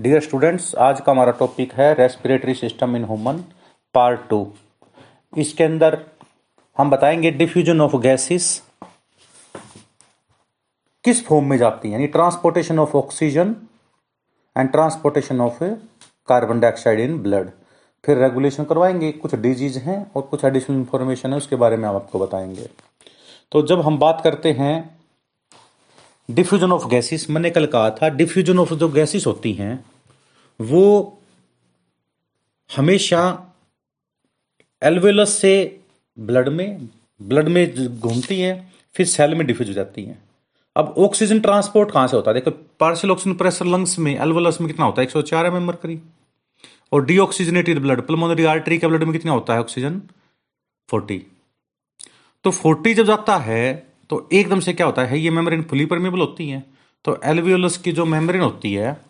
Dear students आज का हमारा टॉपिक है respiratory system in human part two इसके अंदर हम बताएँगे डिफ्यूजन ऑफ़ गैसेस किस फॉर्म में जाती है, यानी transportation of oxygen and transportation of carbon dioxide in blood फिर रेगुलेशन करवाएँगे, कुछ डिज़ीज़ हैं और कुछ एडिशनल इंफॉर्मेशन है, उसके बारे में हम आपको बताएँगे। तो जब हम बात करते हैं डिफ्यूजन ऑफ़ गैसेस मैंने कल कहा था डिफ्यूजन ऑफ़ जो गैसेस होती हैं, वो हमेशा एल्वेलस से ब्लड में ब्लड में घूमती है, फिर सेल में डिफ्यूज हो जाती हैं। अब ऑक्सीजन ट्रांसपोर्ट कहाँ से होता है? देखो पार्शियल ऑक्सीजन प्रेशर लंग्स में एल्वेलस में कितना होता है? एक सौ चार एम मरकरी और डीऑक्सीजनेटेड ब्लड पल्मोनरी आर्टरी के ब्लड में कितना होता है ऑक्सीजन फोर्टी तो फोर्टी जब जाता है तो एकदम से क्या होता है, ये मेम्ब्रेन फुली परमेबल होती है। तो एल्वियोलस की जो मेम्ब्रेन होती है,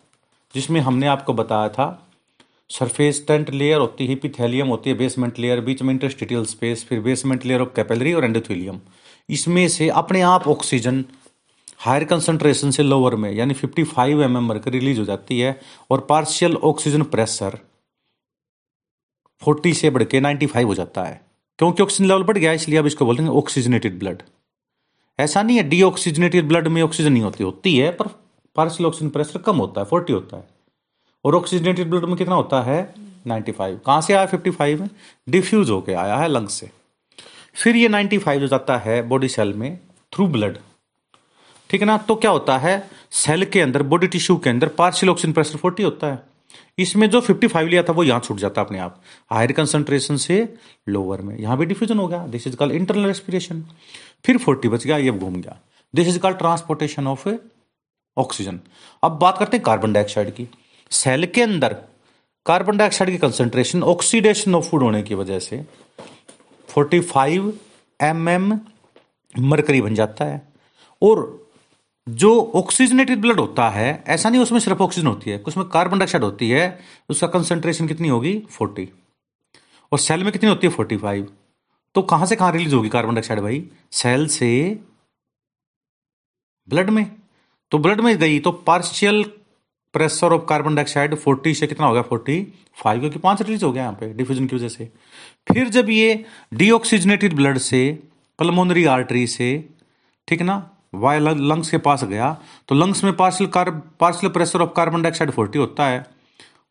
जिसमें हमने आपको बताया था सरफेस टेंट लेयर होती है पिथेलियम होती है बेसमेंट लेयर बीच में इंटरस्टिटियल स्पेस फिर बेसमेंट लेयर ऑफ़ कैपेलरी और एंडोथेलियम इसमें से अपने आप ऑक्सीजन हायर कंसंट्रेशन से लोअर में, यानी 55 फाइव एम एम रिलीज़ हो जाती है, और पार्शियल ऑक्सीजन प्रेशर 40 से बढ़ के 95 हो जाता है। क्योंकि ऑक्सीजन लेवल बढ़ गया, इसलिए अब इसको बोलते हैं ऑक्सीजनेटेड ब्लड ऐसा नहीं है डीऑक्सीजनेटेड ब्लड में ऑक्सीजन नहीं होती होती है, पर पार्शियल ऑक्सीजन प्रेशर कम होता है फोर्टी होता है। और ऑक्सीजनेटेड ब्लड में कितना होता है? नाइन्टी फाइव कहाँ से आया फिफ्टी फाइव में? डिफ्यूज होके आया है लंग से। फिर ये नाइन्टी फाइव जो जाता है बॉडी सेल में थ्रू ब्लड ठीक है ना? तो क्या होता है? सेल के अंदर बॉडी टिश्यू के अंदर पार्शियल ऑक्सीजन प्रेशर फोर्टी होता है। इसमें जो 55 लिया था, वो यहाँ छूट जाता अपने आप। हायर कंसंट्रेशन से लोअर में। यहाँ भी डिफ्यूजन हो गया। This is called internal respiration फिर 40 बच गया, ये घूम गया। This is called transportation of oxygen अब बात करते हैं कार्बन डाइऑक्साइड की। सेल के अंदर कार्बन डाइऑक्साइड की कंसंट्रेशन ऑक्सीडेशन ऑफ़ फ़ूड होने की वजह से 45 फाइव एम एम मरकरी बन जाता है। और जो ऑक्सीजनेटेड ब्लड होता है, ऐसा नहीं उसमें सिर्फ़ ऑक्सीजन होती है, उसमें कार्बन डाइऑक्साइड होती है, उसका कंसेंट्रेशन कितनी होगी? फोर्टी और सेल में कितनी होती है? फोर्टी फाइव तो कहाँ से कहाँ रिलीज़ होगी कार्बन डाइऑक्साइड भाई? सेल से ब्लड में. तो ब्लड में गई तो partial pressure of carbon dioxide forty से कितना हो गया? फोर्टी फाइव क्योंकि पाँच रिलीज़ हो गया यहाँ पे डिफ्यूजन की वजह से. फिर जब ये डीऑक्सीजनेटेड ब्लड से पल्मोनरी आर्टरी से, ठीक ना? वाय लंग्स के पास गया तो लंग्स में partial carb partial pressure of carbon dioxide forty होता है।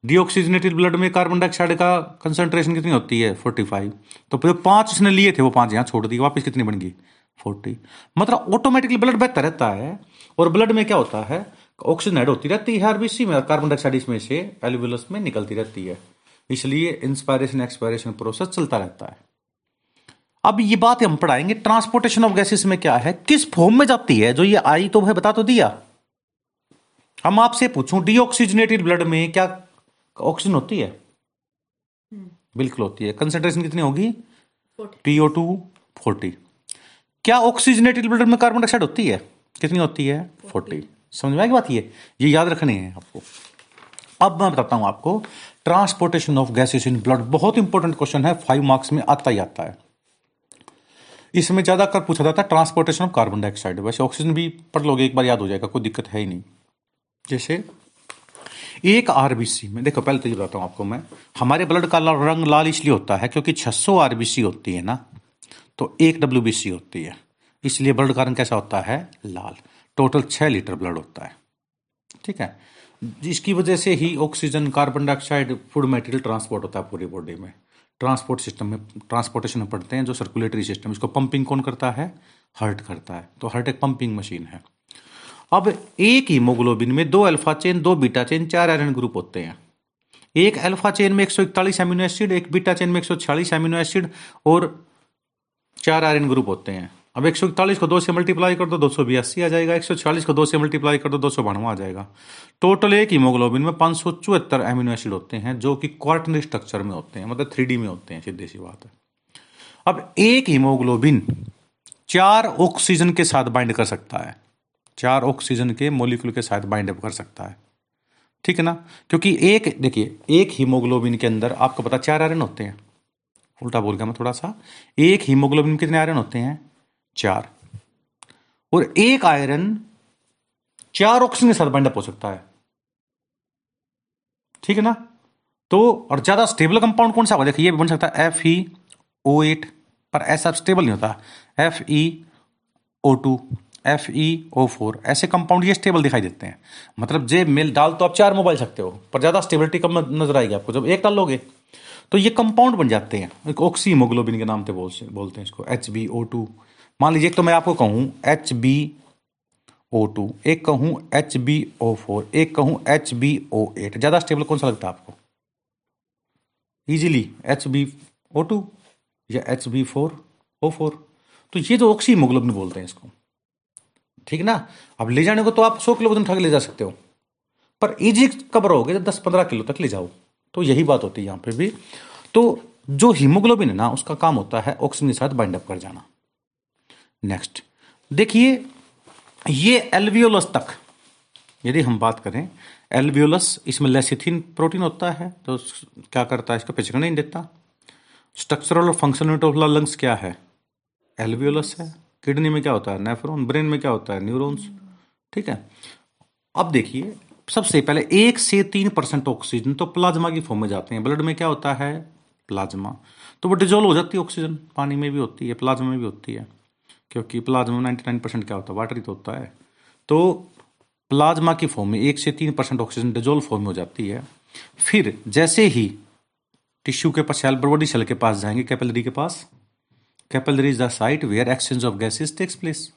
डीऑक्सीजनेटेड ब्लड में कार्बन डाइऑक्साइड का कंसंट्रेशन कितनी होती है? फोर्टी फाइव तो जो पाँच उसने लिए थे, वो पाँच यहाँ छोड़ दी वापस कितनी बन गई? फोर्टी मतलब ऑटोमेटिकली ब्लड बेहतर रहता है, और ब्लड में क्या होता है? ऑक्सीजन एड होती रहती है आरबीसी में कार्बन डाइऑक्साइड इसमें से एल्यूबुलस में निकलती रहती है। इसलिए इंस्पायरेशन एक्सपायरेशन प्रोसेस चलता रहता है। अब ये बात हम पढ़ाएँगे। ट्रांसपोर्टेशन ऑफ़ गैसेस में क्या है? किस फॉर्म में जाती है? जो ये आई तो भाई बता तो दिया। हम आपसे पूछूँ डीऑक्सीजनेटेड ब्लड में क्या ऑक्सीजन होती है? बिल्कुल होती है। कंसेंट्रेशन कितनी होगी? PO two forty. क्या ऑक्सीजनेटेड ब्लड में कार्बन डाइऑक्साइड होती है? कितनी होती है? फोर्टी। समझ में आएगी बात ये? ये याद रखनी है आपको। अब मैं बताता हूँ आपको transportation of gases in blood बहुत इंपॉर्टेंट क्वेश्चन है। फाइव मार्क्स में आता ही आता है। इसमें ज़्यादा कर पूछा जाता है ट्रांसपोर्टेशन ऑफ़ कार्बन डाइऑक्साइड। वैसे ऑक्सीजन भी पढ़ लोगे, एक बार याद हो जाएगा, कोई दिक्कत है ही नहीं। जैसे, एक आरबीसी में, देखो, पहले तो ये बताता हूँ आपको मैं, हमारे ब्लड का रंग लाल इसलिए होता है क्योंकि 600 आरबीसी होती है ना तो एक डब्ल्यूबीसी होती है। इसलिए ब्लड का रंग कैसा होता है? लाल। टोटल छह लीटर ब्लड होता है। ठीक है? जिसकी वजह से ही oxygen, carbon dioxide, food material transport होता है पूरी बॉडी में। ट्रांसपोर्ट सिस्टम में, ट्रांसपोर्टेशन में पढ़ते हैं जो सर्कुलेटरी सिस्टम इसको पंपिंग कौन करता है? हर्ट करता है। तो हर्ट एक पंपिंग मशीन है। अब एक हीमोग्लोबिन में दो अल्फ़ा चेन दो बीटा चेन चार आयरन ग्रुप होते हैं। एक अल्फ़ा चेन में 141 एमिनो एसिड एक बीटा चेन में 146 एमिनो एसिड और चार आयरन ग्रुप होते हैं। अब एक को दो से मल्टीप्लाई कर दो दो आ जाएगा। एक सौ चालीस को दो से मल्टीप्लाई कर दो दो आ जाएगा। टोटल एक हीमोग्लोबिन में पाँच सौ चौहत्तर एमिनो एसिड होते हैं, जो कि क्वार्टनरी स्ट्रक्चर में होते हैं मतलब थ्री में होते हैं, सीधी सी बात है। अब एक हीमोग्लोबिन चार ऑक्सीजन के साथ बाइंड कर सकता है। चार ऑक्सीजन के मोलिकुल के साथ बाइंड अप कर सकता है। ठीक है ना? क्योंकि एक, देखिए, एक हीमोग्लोबिन के अंदर आपको पता चार आयरन होते हैं। उल्टा बोल गया मैं थोड़ा सा। एक हीमोग्लोबिन कितने आयरन होते हैं? चार। और एक आयरन चार ऑक्सीजन के साथ बाइंड हो सकता है। ठीक है ना? तो और ज़्यादा स्टेबल कंपाउंड कौन सा होगा? देखिए, ये बन सकता है एफ़ ई ओ एट पर ऐसा स्टेबल नहीं होता। F E O two F E O four ऐसे कंपाउंड ये स्टेबल दिखाई देते हैं। मतलब जे मेल डाल तो आप चार मोबाइल सकते हो, पर ज़्यादा स्टेबिलिटी कम नज़र आएगी आपको। जब एक डाल लोगे तो ये कंपाउंड बन जाते हैं। एक ऑक्सी हिमोग्लोबिन के नाम से बोलते हैं इसको एच बी ओ टू मान लीजिए तो मैं आपको कहूँ एच बी ओ टू एक कहूँ एच बी ओ फोर एक कहूँ एच बी ओ एट ज़्यादा स्टेबल कौन सा लगता है आपको? Easily H B O two या H B four O four तो ये तो ऑक्सी हिमोग्लोबिन बोलते हैं इसको, ठीक ना? अब ले जाने को तो आप सौ किलो वज़न उठा के ले जा सकते हो, पर ईजी कब रहोगे? जब दस पंद्रह किलो तक ले जाओ। तो यही बात होती है यहाँ पे भी। तो जो हीमोग्लोबिन है ना, उसका काम होता है ऑक्सीजन के साथ बाइंड अप कर जाना। नेक्स्ट देखिए, ये एल्वियोलस तक, यदि हम बात करें एल्वियोलस इसमें लेसिथिन प्रोटीन होता है तो क्या करता है, इसको पिछड़ नहीं देता। स्ट्रक्चरल और फंक्शनल ऑफ़ लंग्स क्या है? एल्वियोलस है। किडनी में क्या होता है? नेफ्रॉन ब्रेन में क्या होता है? न्यूरॉन्स ठीक है? अब देखिए, सबसे पहले एक से तीन परसेंट ऑक्सीजन तो प्लाज्मा की फॉर्म में जाते हैं। ब्लड में क्या होता है? प्लाज्मा तो वो डिजोल्व हो जाती है ऑक्सीजन पानी में भी होती है प्लाज्मा में भी होती है। क्योंकि प्लाज्मा में नाइन्टी नाइन परसेंट क्या होता है? वाटर ही तो होता है। तो प्लाज्मा की फॉर्म में एक से तीन परसेंट ऑक्सीजन डिजोल्व फॉर्म में हो जाती है। फिर जैसे ही टिश्यू के पास सेल बॉडी सेल के पास जाएँगे कैपिलरी के पास capillary is the site where exchange of gases takes place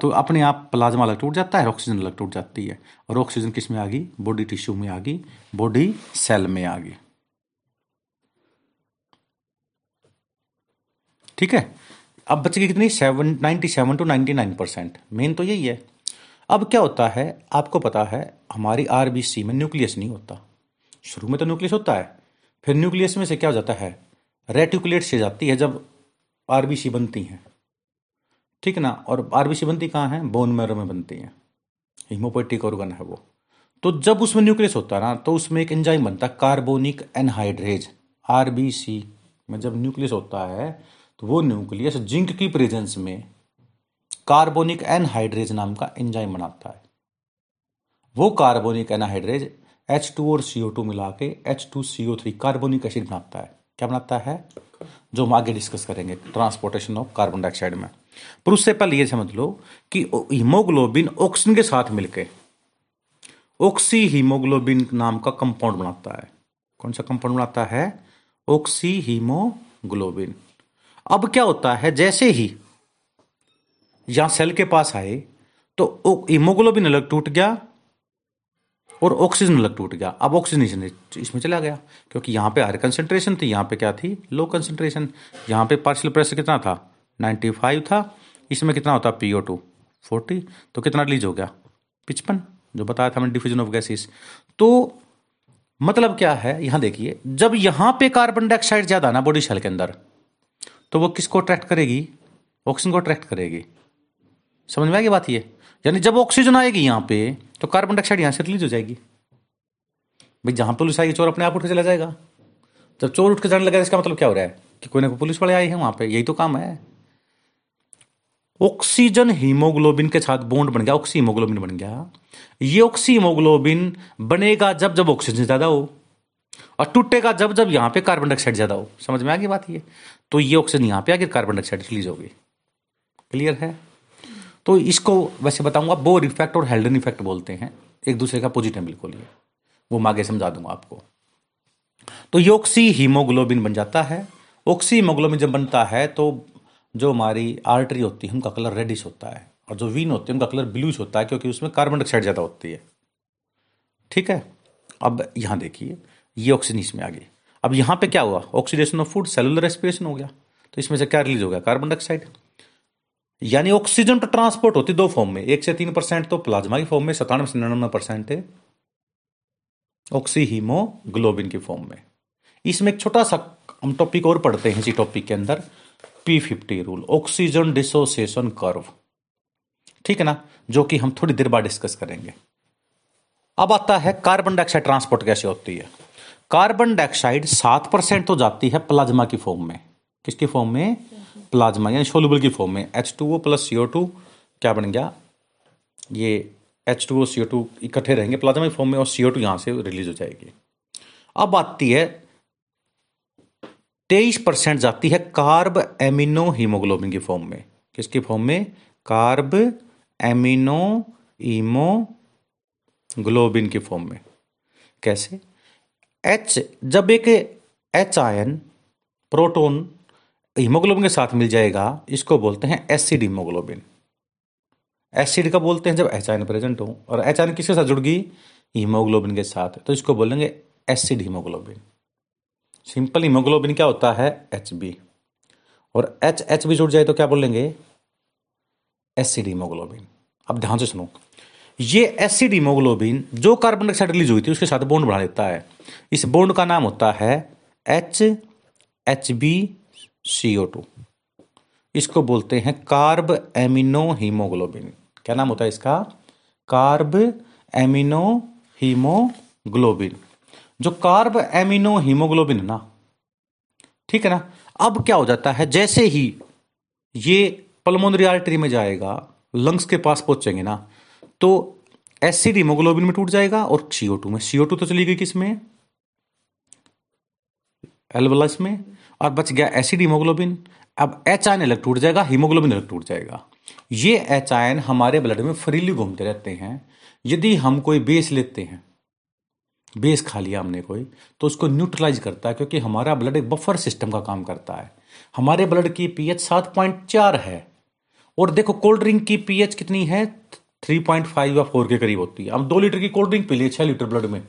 तो अपने आप प्लाज्मा अलग टूट जाता है ऑक्सीजन अलग टूट जाती है। और ऑक्सीजन किसमें आ गई? बॉडी टिश्यू में आ गई। बॉडी सेल में आ गई। ठीक है? अब बचेगी कितनी? Seven ninety seven to ninety nine percent main तो यही है। अब क्या होता है? आपको पता है, हमारी आरबीसी में न्यूक्लियस नहीं होता। शुरू में तो न्यूक्लियस होता है, फिर न्यूक्लियस में से क्या हो जाता है? रेटिकुलेट से जाती है जब आरबीसी बनती हैं। ठीक ना? और आरबीसी बनती कहाँ है? बोन मैरो में बनती है। हीमोपोइटिक ऑर्गन है वो। तो जब उसमें न्यूक्लियस होता है ना तो उसमें एक एंजाइम बनता है कार्बोनिक एनहाइड्रेज आरबीसी में जब न्यूक्लियस होता है तो वो न्यूक्लियस जिंक की प्रेजेंस में कार्बोनिक एनहाइड्रेज नाम का एंजाइम बनाता है। वो कार्बोनिक एनहाइड्रेज एच टू और सीओ टू मिला के H two CO three carbonic acid बनाता है। क्या बनाता है? जो हम आगे डिस्कस करेंगे ट्रांसपोर्टेशन ऑफ़ कार्बन डाइऑक्साइड में। पर उससे पहले ये समझ लो कि हीमोग्लोबिन ऑक्सीजन के साथ मिलकर ऑक्सी हीमोग्लोबिन नाम का कंपाउंड बनाता है। कौन सा कंपाउंड बनाता है? ऑक्सी हीमोग्लोबिन अब क्या होता है, जैसे ही यहाँ सेल के पास आए तो हीमोग्लोबिन अलग टूट गया और ऑक्सीजन अलग टूट गया। अब ऑक्सीजन इसमें चला गया, क्योंकि यहाँ पे हाई कंसेंट्रेशन थी, यहाँ पे क्या थी? लो कंसेंट्रेशन यहाँ पे पार्शियल प्रेशर कितना था? 95 था। इसमें कितना होता? पीओ टू फोर्टी तो कितना रिलीज़ हो गया? पिचपन, जो बताया था मैंने डिफ्यूजन ऑफ़ गैसेस तो मतलब क्या है? यहाँ देखिए, जब यहाँ पे कार्बन डाइऑक्साइड ज़्यादा ना बॉडी सेल के अंदर तो वो किसको अट्रैक्ट करेगी? ऑक्सीजन को अट्रैक्ट करेगी। समझ में आएगी बात ये? यानी जब ऑक्सीजन आएगी यहाँ पे तो कार्बन डाइऑक्साइड यहाँ से रिलीज़ हो जाएगी। भाई जहाँ पुलिस आएगी, चोर अपने आप उठ के चला जाएगा। जब चोर उठ के जाने लगा, इसका मतलब क्या हो रहा है? कि कोई ना कोई पुलिस वाले आए हैं वहाँ पे, यही तो काम है। ऑक्सीजन हीमोग्लोबिन के साथ बॉन्ड बन गया ऑक्सी हीमोग्लोबिन बन गया। ये ऑक्सी हीमोग्लोबिन बनेगा जब जब ऑक्सीजन ज़्यादा हो, और टूटेगा जब जब यहाँ पे कार्बन डाइऑक्साइड ज़्यादा हो। समझ में आ गई बात ये? तो ये ऑक्सीजन यहाँ पे आगे कार्बन डाइऑक्साइड रिलीज़ होगी। क्लियर है? तो इसको वैसे बताऊँगा बोर इफ़ेक्ट और हेल्डन इफ़ेक्ट बोलते हैं। एक दूसरे का पोजिट है बिल्कुल ये। वो मैं आगे समझा दूँगा आपको। तो ये ऑक्सी हीमोग्लोबिन बन जाता है। ऑक्सी हीमोग्लोबिन जब बनता है तो जो हमारी आर्टरी होती है, उनका कलर रेडिश होता है। और जो वीन होती है, उनका कलर ब्लूश होता है, क्योंकि उसमें कार्बन डाइऑक्साइड ज़्यादा होती है। ठीक है? अब यहाँ देखिए, ये ऑक्सीजन इसमें आ गई अब यहाँ पे क्या हुआ? Oxidation of food cellular respiration हो गया। तो इसमें से क्या रिलीज़ हो गया? कार्बन डाइऑक्साइड यानी ऑक्सीजन तो ट्रांसपोर्ट होती दो फॉर्म में। एक से तीन परसेंट तो प्लाज्मा की फॉर्म में, सतानवे से निन्यानवे परसेंट है। ऑक्सी हीमोग्लोबिन की फॉर्म में। इसमें एक छोटा सा हम टॉपिक और पढ़ते हैं इसी टॉपिक के अंदर। P fifty rule oxygen dissociation curve ठीक है ना? जो कि हम थोड़ी देर बाद डिस्कस करेंगे। अब आता है कार्बन डाइऑक्साइड ट्रांसपोर्ट कैसे होती है? कार्बन डाइऑक्साइड सात परसेंट तो जाती है प्लाज्मा की फॉर्म में। किसकी फॉर्म में? प्लाज्मा, यानी सोलुबल की फॉर्म में। H two O plus CO two क्या बन गया? ये H two O C two इकट्ठे रहेंगे प्लाज्मा की फॉर्म में और सीओ टू यहाँ से रिलीज़ हो जाएगी। अब आती है, तेईस परसेंट जाती है कार्ब एमिनो हीमोग्लोबिन की फॉर्म में। किसकी फॉर्म में? कार्ब एमिनो हीमोग्लोबिन की फॉर्म में। कैसे? एच जब एक एच आयन प्रोटोन हीमोग्लोबिन के साथ मिल जाएगा, इसको बोलते हैं एसिड हीमोग्लोबिन एसिड का बोलते हैं जब एच आयन प्रेजेंट हो, और एच आयन किसके साथ जुड़ गई हीमोग्लोबिन के साथ. तो इसको बोलेंगे एसिड हीमोग्लोबिन सिंपल हीमोग्लोबिन क्या होता है? एच बी और एच एच भी जुड़ जाए तो क्या बोलेंगे? एसिड हीमोग्लोबिन अब ध्यान से सुनो. ये एसिड हीमोग्लोबिन जो कार्बन डाइऑक्साइड रिलीज़ हुई थी, उसके साथ बॉन्ड बढ़ा देता है। इस बॉन्ड का नाम होता है H H B C O two इसको बोलते हैं कार्ब एमिनो हीमोग्लोबिन। क्या नाम होता है इसका? Carbamino haemoglobin. जो कार्ब एमिनो हीमोग्लोबिन ना, ठीक है ना? अब क्या हो जाता है, जैसे ही ये पल्मोनरी आर्टरी में जाएगा लंग्स के पास पहुँचेंगे ना तो एसिड हीमोग्लोबिन में टूट जाएगा और सीओ टू में। सीओ टू तो चली गई किसमें एल्वलस में। और बच गया एसिड हीमोग्लोबिन अब एच आयन अलग टूट जाएगा हीमोग्लोबिन अलग टूट जाएगा। ये एच आयन हमारे ब्लड में फ्रीली घूमते रहते हैं। यदि हम कोई बेस लेते हैं बेस खा लिया हमने कोई तो उसको न्यूट्रलाइज करता है क्योंकि हमारा ब्लड एक बफर सिस्टम का काम करता है। हमारे ब्लड की पीएच सात पॉइंट चार है। और देखो कोल्ड ड्रिंक की पीएच कितनी है? थ्री पॉइंट फाइव या फोर के करीब होती है। हम दो लीटर की कोल्ड ड्रिंक पी लिए छह लीटर ब्लड में।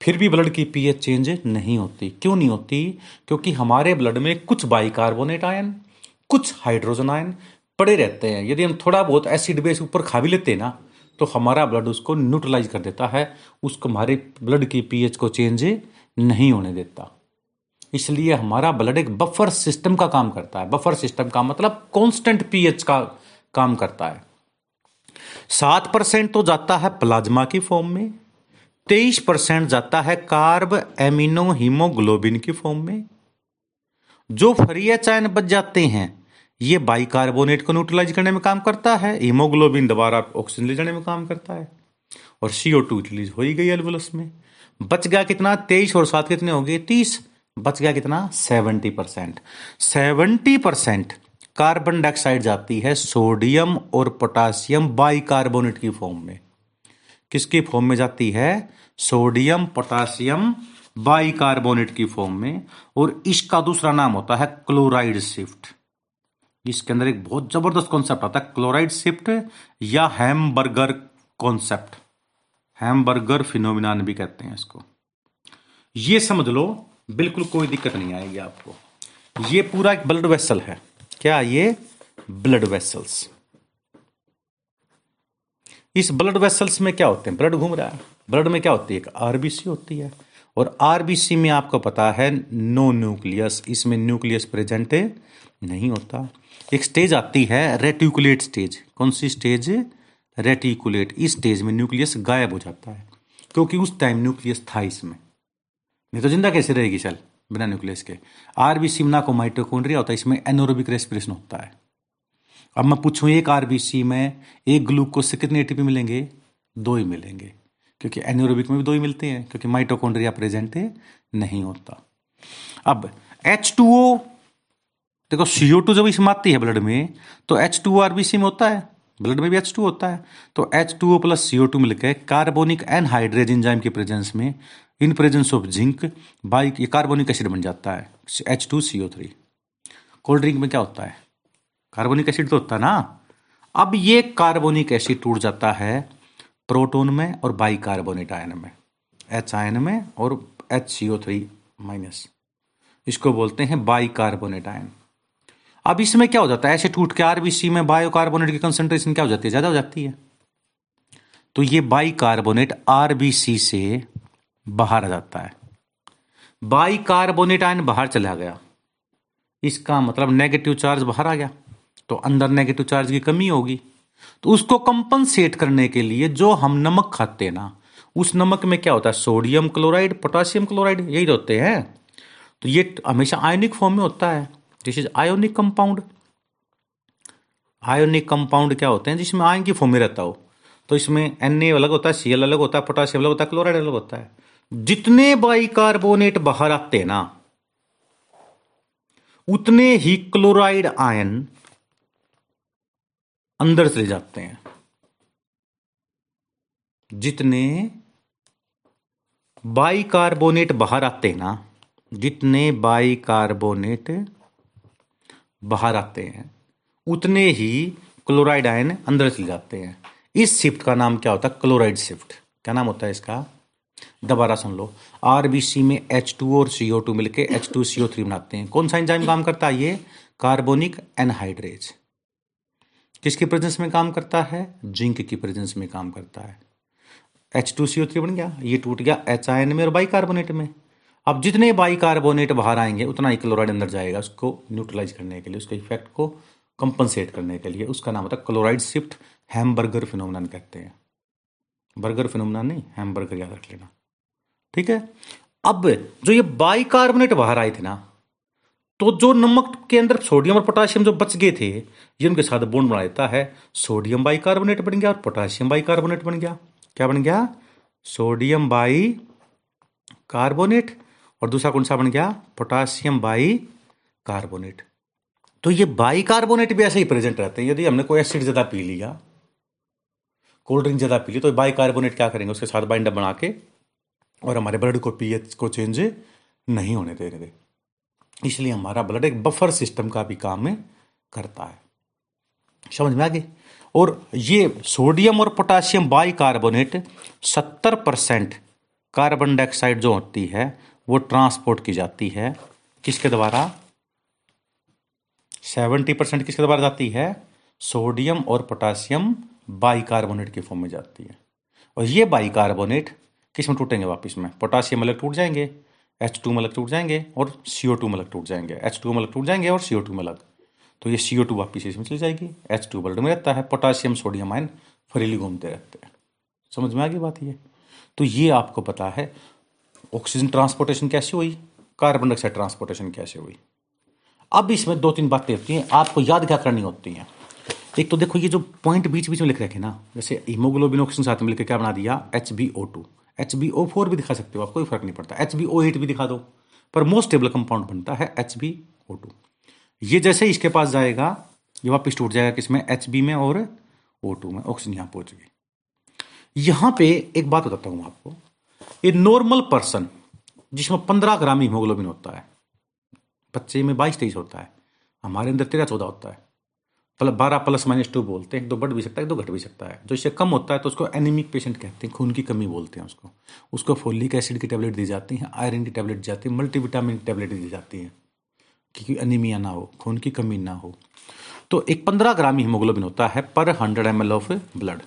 फिर भी ब्लड की पीएच चेंज नहीं होती। क्यों नहीं होती? क्योंकि हमारे ब्लड में कुछ बाइकार्बोनेट आयन, कुछ हाइड्रोजन आयन पड़े रहते हैं। यदि हम थोड़ा बहुत एसिड बेस ऊपर खा भी लेते हैं ना तो हमारा ब्लड उसको न्यूट्रलाइज कर देता है। उसको हमारे ब्लड की पीएच को चेंज नहीं होने देता। इसलिए हमारा ब्लड एक बफर सिस्टम का काम करता है। बफर सिस्टम का मतलब कांस्टेंट पीएच का काम करता है। सात परसेंट तो जाता है प्लाज्मा की फॉर्म में, तेईस परसेंट जाता है कार्ब एमिनो हीमोग्लोबिन की फॉर्म में। जो फ्री चयन बच जाते हैं, ये बाइकार्बोनेट को न्यूट्रलाइज करने में काम करता है, हीमोग्लोबिन दोबारा ऑक्सीजन ले जाने में काम करता है। और सीओ टू रिलीज़ हो ही गई एल्वुलस में। बच गया कितना? तेईस और सात कितने हो गए? तीस। बच गया कितना? Seventy percent. Seventy percent carbon dioxide जाती है सोडियम और पोटासियम बाइकार्बोनेट की फॉर्म में। किसकी फॉर्म में जाती है? सोडियम, पोटासियम, बाइकार्बोनेट की फॉर्म में। और इसका दूसरा नाम होता है क्लोराइड शिफ्ट। इसके अंदर एक बहुत ज़बरदस्त कॉन्सेप्ट आता है, क्लोराइड शिफ्ट या हैमबर्गर कॉन्सेप्ट हैमबर्गर फिनोमिनान भी कहते हैं इसको। ये समझ लो, बिल्कुल कोई दिक्कत नहीं आएगी आपको। ये पूरा एक ब्लड वेसल है। क्या ये? ब्लड वेसल्स इस ब्लड वेसल्स में क्या होते हैं? ब्लड घूम रहा है। ब्लड में क्या होती है? एक आरबीसी होती है। और आरबीसी में आपको पता है नो न्यूक्लियस इसमें न्यूक्लियस प्रेजेंट नहीं होता। एक स्टेज आती है रेटिकुलेट स्टेज कौन सी स्टेज रेटिकुलेट इस स्टेज में न्यूक्लियस गायब हो जाता है। क्योंकि उस टाइम न्यूक्लियस था इसमें। नहीं तो ज़िंदा कैसे रहेगी चल बिना न्यूक्लियस के। आरबीसी में ना को माइटोकॉन्ड्रिया होता है, इसमें एनोरोबिक रेस्पिरेशन होता है। अब मैं पूछूँ एक आरबीसी में एक ग्लूकोज से कितने एटीपी मिलेंगे? दो ही मिलेंगे। क्योंकि एनोरोबिक में भी दो ही मिलते हैं, क्योंकि माइटोकॉन्ड्रिया प्रेजेंट नहीं होता। अब एच देखो सीओ जब इसमें आती है ब्लड में तो एच टू आरबीसी में होता है, ब्लड में भी एच होता है। तो H two O plus CO two मिलकर कार्बोनिक एनहाइड्रेज इंजाइम के प्रेजेंस में in presence of zinc by ये कार्बोनिक एसिड बन जाता है H two C O three cold drink में क्या होता है? कार्बोनिक एसिड तो होता है ना। अब ये कार्बोनिक एसिड टूट जाता है प्रोटोन में और बाई कार्बोनेट आयन में। एच आयन में और H C O three minus इसको बोलते हैं बाई कार्बोनेट आयन अब इसमें क्या हो जाता है? ऐसे टूट के आरबीसी में बायो कार्बोनेट की कंसेंट्रेशन क्या हो जाती है? ज़्यादा हो जाती है। तो ये बाई कार्बोनेट आरबीसी से बाहर आ जाता है। बाई कार्बोनेट आयन बाहर चला गया। इसका मतलब नेगेटिव चार्ज बाहर आ गया। तो अंदर नेगेटिव चार्ज की कमी होगी। तो उसको कंपनसेट करने के लिए जो हम नमक खाते हैं ना, उस नमक में क्या होता है? सोडियम क्लोराइड पोटासियम क्लोराइड यही होते हैं। तो ये हमेशा आयोनिक फॉर्म में होता है। This is ionic compound ionic compound क्या होते हैं? जिसमें आयन की फॉर्म में रहता हो। तो इसमें एन अलग होता है सी अलग होता है पोटासियम अलग होता है क्लोराइड अलग होता है। जितने बाइकार्बोनेट बाहर आते ना, उतने ही क्लोराइड आयन अंदर चले जाते हैं। जितने बाइकार्बोनेट बाहर आते हैं ना, जितने बाइकार्बोनेट बाहर आते हैं, उतने ही क्लोराइड आयन अंदर चले जाते हैं। इस शिफ्ट का नाम क्या होता है? Chloride shift. क्या नाम होता है इसका? दोबारा सुन लो। आरबीसी में एच टू और सीओ टू मिलकर एच टू सीओ थ्री बनाते हैं। कौन सा एंजाइम काम करता है? ये कार्बोनिक एनहाइड्रेज किसकी प्रेजेंस में काम करता है? जिंक की प्रेजेंस में काम करता है। H two C O three बन गया। ये टूट गया एच आई एन में और बाई कार्बोनेट में। अब जितने बाई कार्बोनेट बाहर आएँगे, उतना ही क्लोराइड अंदर जाएगा उसको न्यूट्रलाइज करने के लिए, उसके इफ़ेक्ट को कंपनसेट करने के लिए। उसका नाम होता है क्लोराइड शिफ्ट हैमबर्गर फिनोमिनन कहते हैं। बर्गर फिनोमिनन नहीं, हैमबर्गर याद रख लेना। ठीक है? अब जो ये बाई कार्बोनेट बाहर आए थे ना तो जो नमक के अंदर सोडियम और पोटाशियम जो बच गए थे, ये उनके साथ बोन बना देता है। सोडियम बाई कार्बोनेट बन गया और पोटाशियम बाई कार्बोनेट बन गया। क्या बन गया? सोडियम बाई कार्बोनेट और दूसरा कौन सा बन गया? पोटासियम बाई कार्बोनेट तो ये बाई कार्बोनेट भी ऐसे ही प्रेजेंट रहते हैं। यदि हमने कोई एसिड ज़्यादा पी लिया कोल्ड ड्रिंक ज़्यादा पी ली तो बाई कार्बोनेट क्या करेंगे? उसके साथ बाइंडर बना के और हमारे ब्लड को पीएच को चेंज नहीं होने दे रहे इसलिए हमारा ब्लड एक बफर सिस्टम का भी काम करता है। समझ में आ गई? और ये सोडियम और पोटासियम बाई कार्बोनेट सत्तर परसेंट कार्बन डाइऑक्साइड जो होती है, वो ट्रांसपोर्ट की जाती है। किसके द्वारा? सेवेंटी परसेंट किसके द्वारा जाती है? सोडियम और पोटासियम बाइकार्बोनेट के फॉर्म में जाती है। और ये बाइकार्बोनेट किसमें टूटेंगे वापस में? पोटासियम अलग टूट जाएँगे एच टू में अलग टूट जाएँगे और सी ओ टू में अलग टूट जाएँगे। एच टू में अलग टूट जाएँगे और सी ओ टू में अलग। तो ये सी ओ टू वापिस इसमें चली जाएगी। एच टू ब्लड में रहता है। पोटासियम सोडियम, आयन फ्रीली घूमते रहते हैं। समझ में आ गई बात ये? तो ये आपको पता है ऑक्सीजन ट्रांसपोर्टेशन कैसे हुई? कार्बन डाइऑक्साइड ट्रांसपोर्टेशन कैसे हुई? अब इसमें दो तीन बातें होती हैं। आपको याद क्या करनी होती हैं? एक तो देखो ये जो पॉइंट बीच बीच में लिख रखे ना, जैसे हीमोग्लोबिन ऑक्सीजन साथ में मिलकर क्या बना दिया? H B O two H B O four भी दिखा सकते हो आप, कोई फ़र्क नहीं पड़ता। एच बी ओ एट भी दिखा दो, पर मोस्ट स्टेबल कंपाउंड बनता है एच बी ओ टू ये जैसे इसके पास जाएगा, ये वापिस टूट जाएगा किसमें एच बी में और ओ टू में। ऑक्सीजन यहाँ पहुँच गई। यहाँ पे एक बात बताता हूँ आपको। ये नॉर्मल पर्सन जिसमें पंद्रह ग्राम हीमोग्लोबिन होता है, बच्चे में बाईस तेईस होता है, हमारे अंदर तेरह चौदह होता है प्लस बारह प्लस माइनस टू बोलते हैं, एक दो बढ़ भी सकता है, एक दो घट भी सकता है। जो इससे कम होता है तो उसको एनीमिक पेशेंट कहते हैं, खून की कमी बोलते हैं उसको। उसको फोलिक एसिड की टैबलेट दी जाती है आयरन की टैबलेट दी जाती है मल्टीविटामिन की टेबलेट दी जाती है क्योंकि अनिमिया ना हो, खून की कमी ना हो। तो एक पंद्रह ग्राम हीमोग्लोबिन होता है per hundred M of blood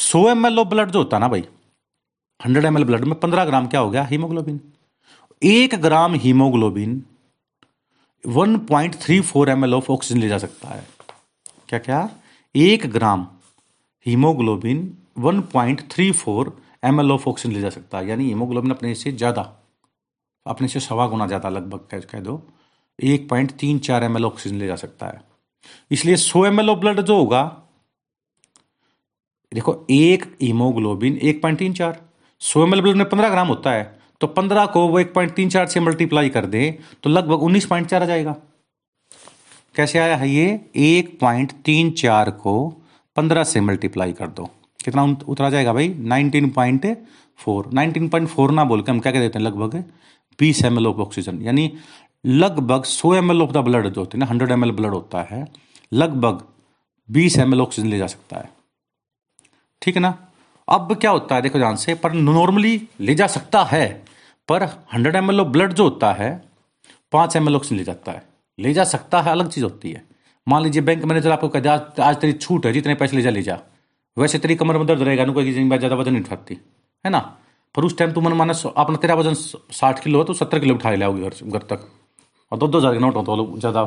सौ एम ऑफ़ ब्लड जो होता है ना भाई हंड्रेड एम ब्लड में पंद्रह ग्राम क्या हो गया? हीमोग्लोबिन एक gram haemoglobin one point three four M of oxygen ले जा सकता है। क्या क्या एक gram haemoglobin 1.34 L of oxygen ले जा सकता है। यानी हीमोग्लोबिन अपने से ज़्यादा अपने से सवा गुना ज़्यादा लगभग कह, कह दो। एक पॉइंट तीन चार एम एल ऑक्सीजन ले जा सकता है। इसलिए सौ एम ऑफ़ ब्लड जो होगा देखो एक हीमोग्लोबिन एक पॉइंट तीन चार सौ एम ब्लड में पंद्रह ग्राम होता है तो पंद्रह को वो एक पॉइंट तीन चार से मल्टीप्लाई कर दे तो लगभग उन्नीस पॉइंट चार आ जाएगा। कैसे आया है ये? एक पॉइंट तीन चार को पंद्रह से मल्टीप्लाई कर दो। कितना उतरा जाएगा भाई? Nineteen point four nineteen point four ना बोल के हम क्या कह देते हैं? लगभग बीस एम एल ऑफ़ ऑक्सीजन यानी लगभग सौ M L of the blood जो होती है ना हंड्रेड एम एल ब्लड होता है, लगभग बीस एम एल ऑक्सीजन ले जा सकता है। ठीक है ना? अब क्या होता है? देखो ध्यान से, पर नॉर्मली ले जा सकता है, पर hundred M L of blood जो होता है, पाँच एम एल ऑक्सीजन ले जाता है। ले जा सकता है अलग चीज़ होती है। मान लीजिए बैंक मैनेजर आपको कहते आज, आज तेरी छूट है जितने पैसे ले जा ले जा। वैसे तेरी कमर में दर्द रहेगा कोई ज़्यादा वज़न नहीं उठाती है ना? पर उस टाइम तू मन माना अपना तेरा वज़न साठ किलो है तो सत्तर किलो उठा ले घर घर तक। और दो दो हज़ार के नोट हो तो ज़्यादा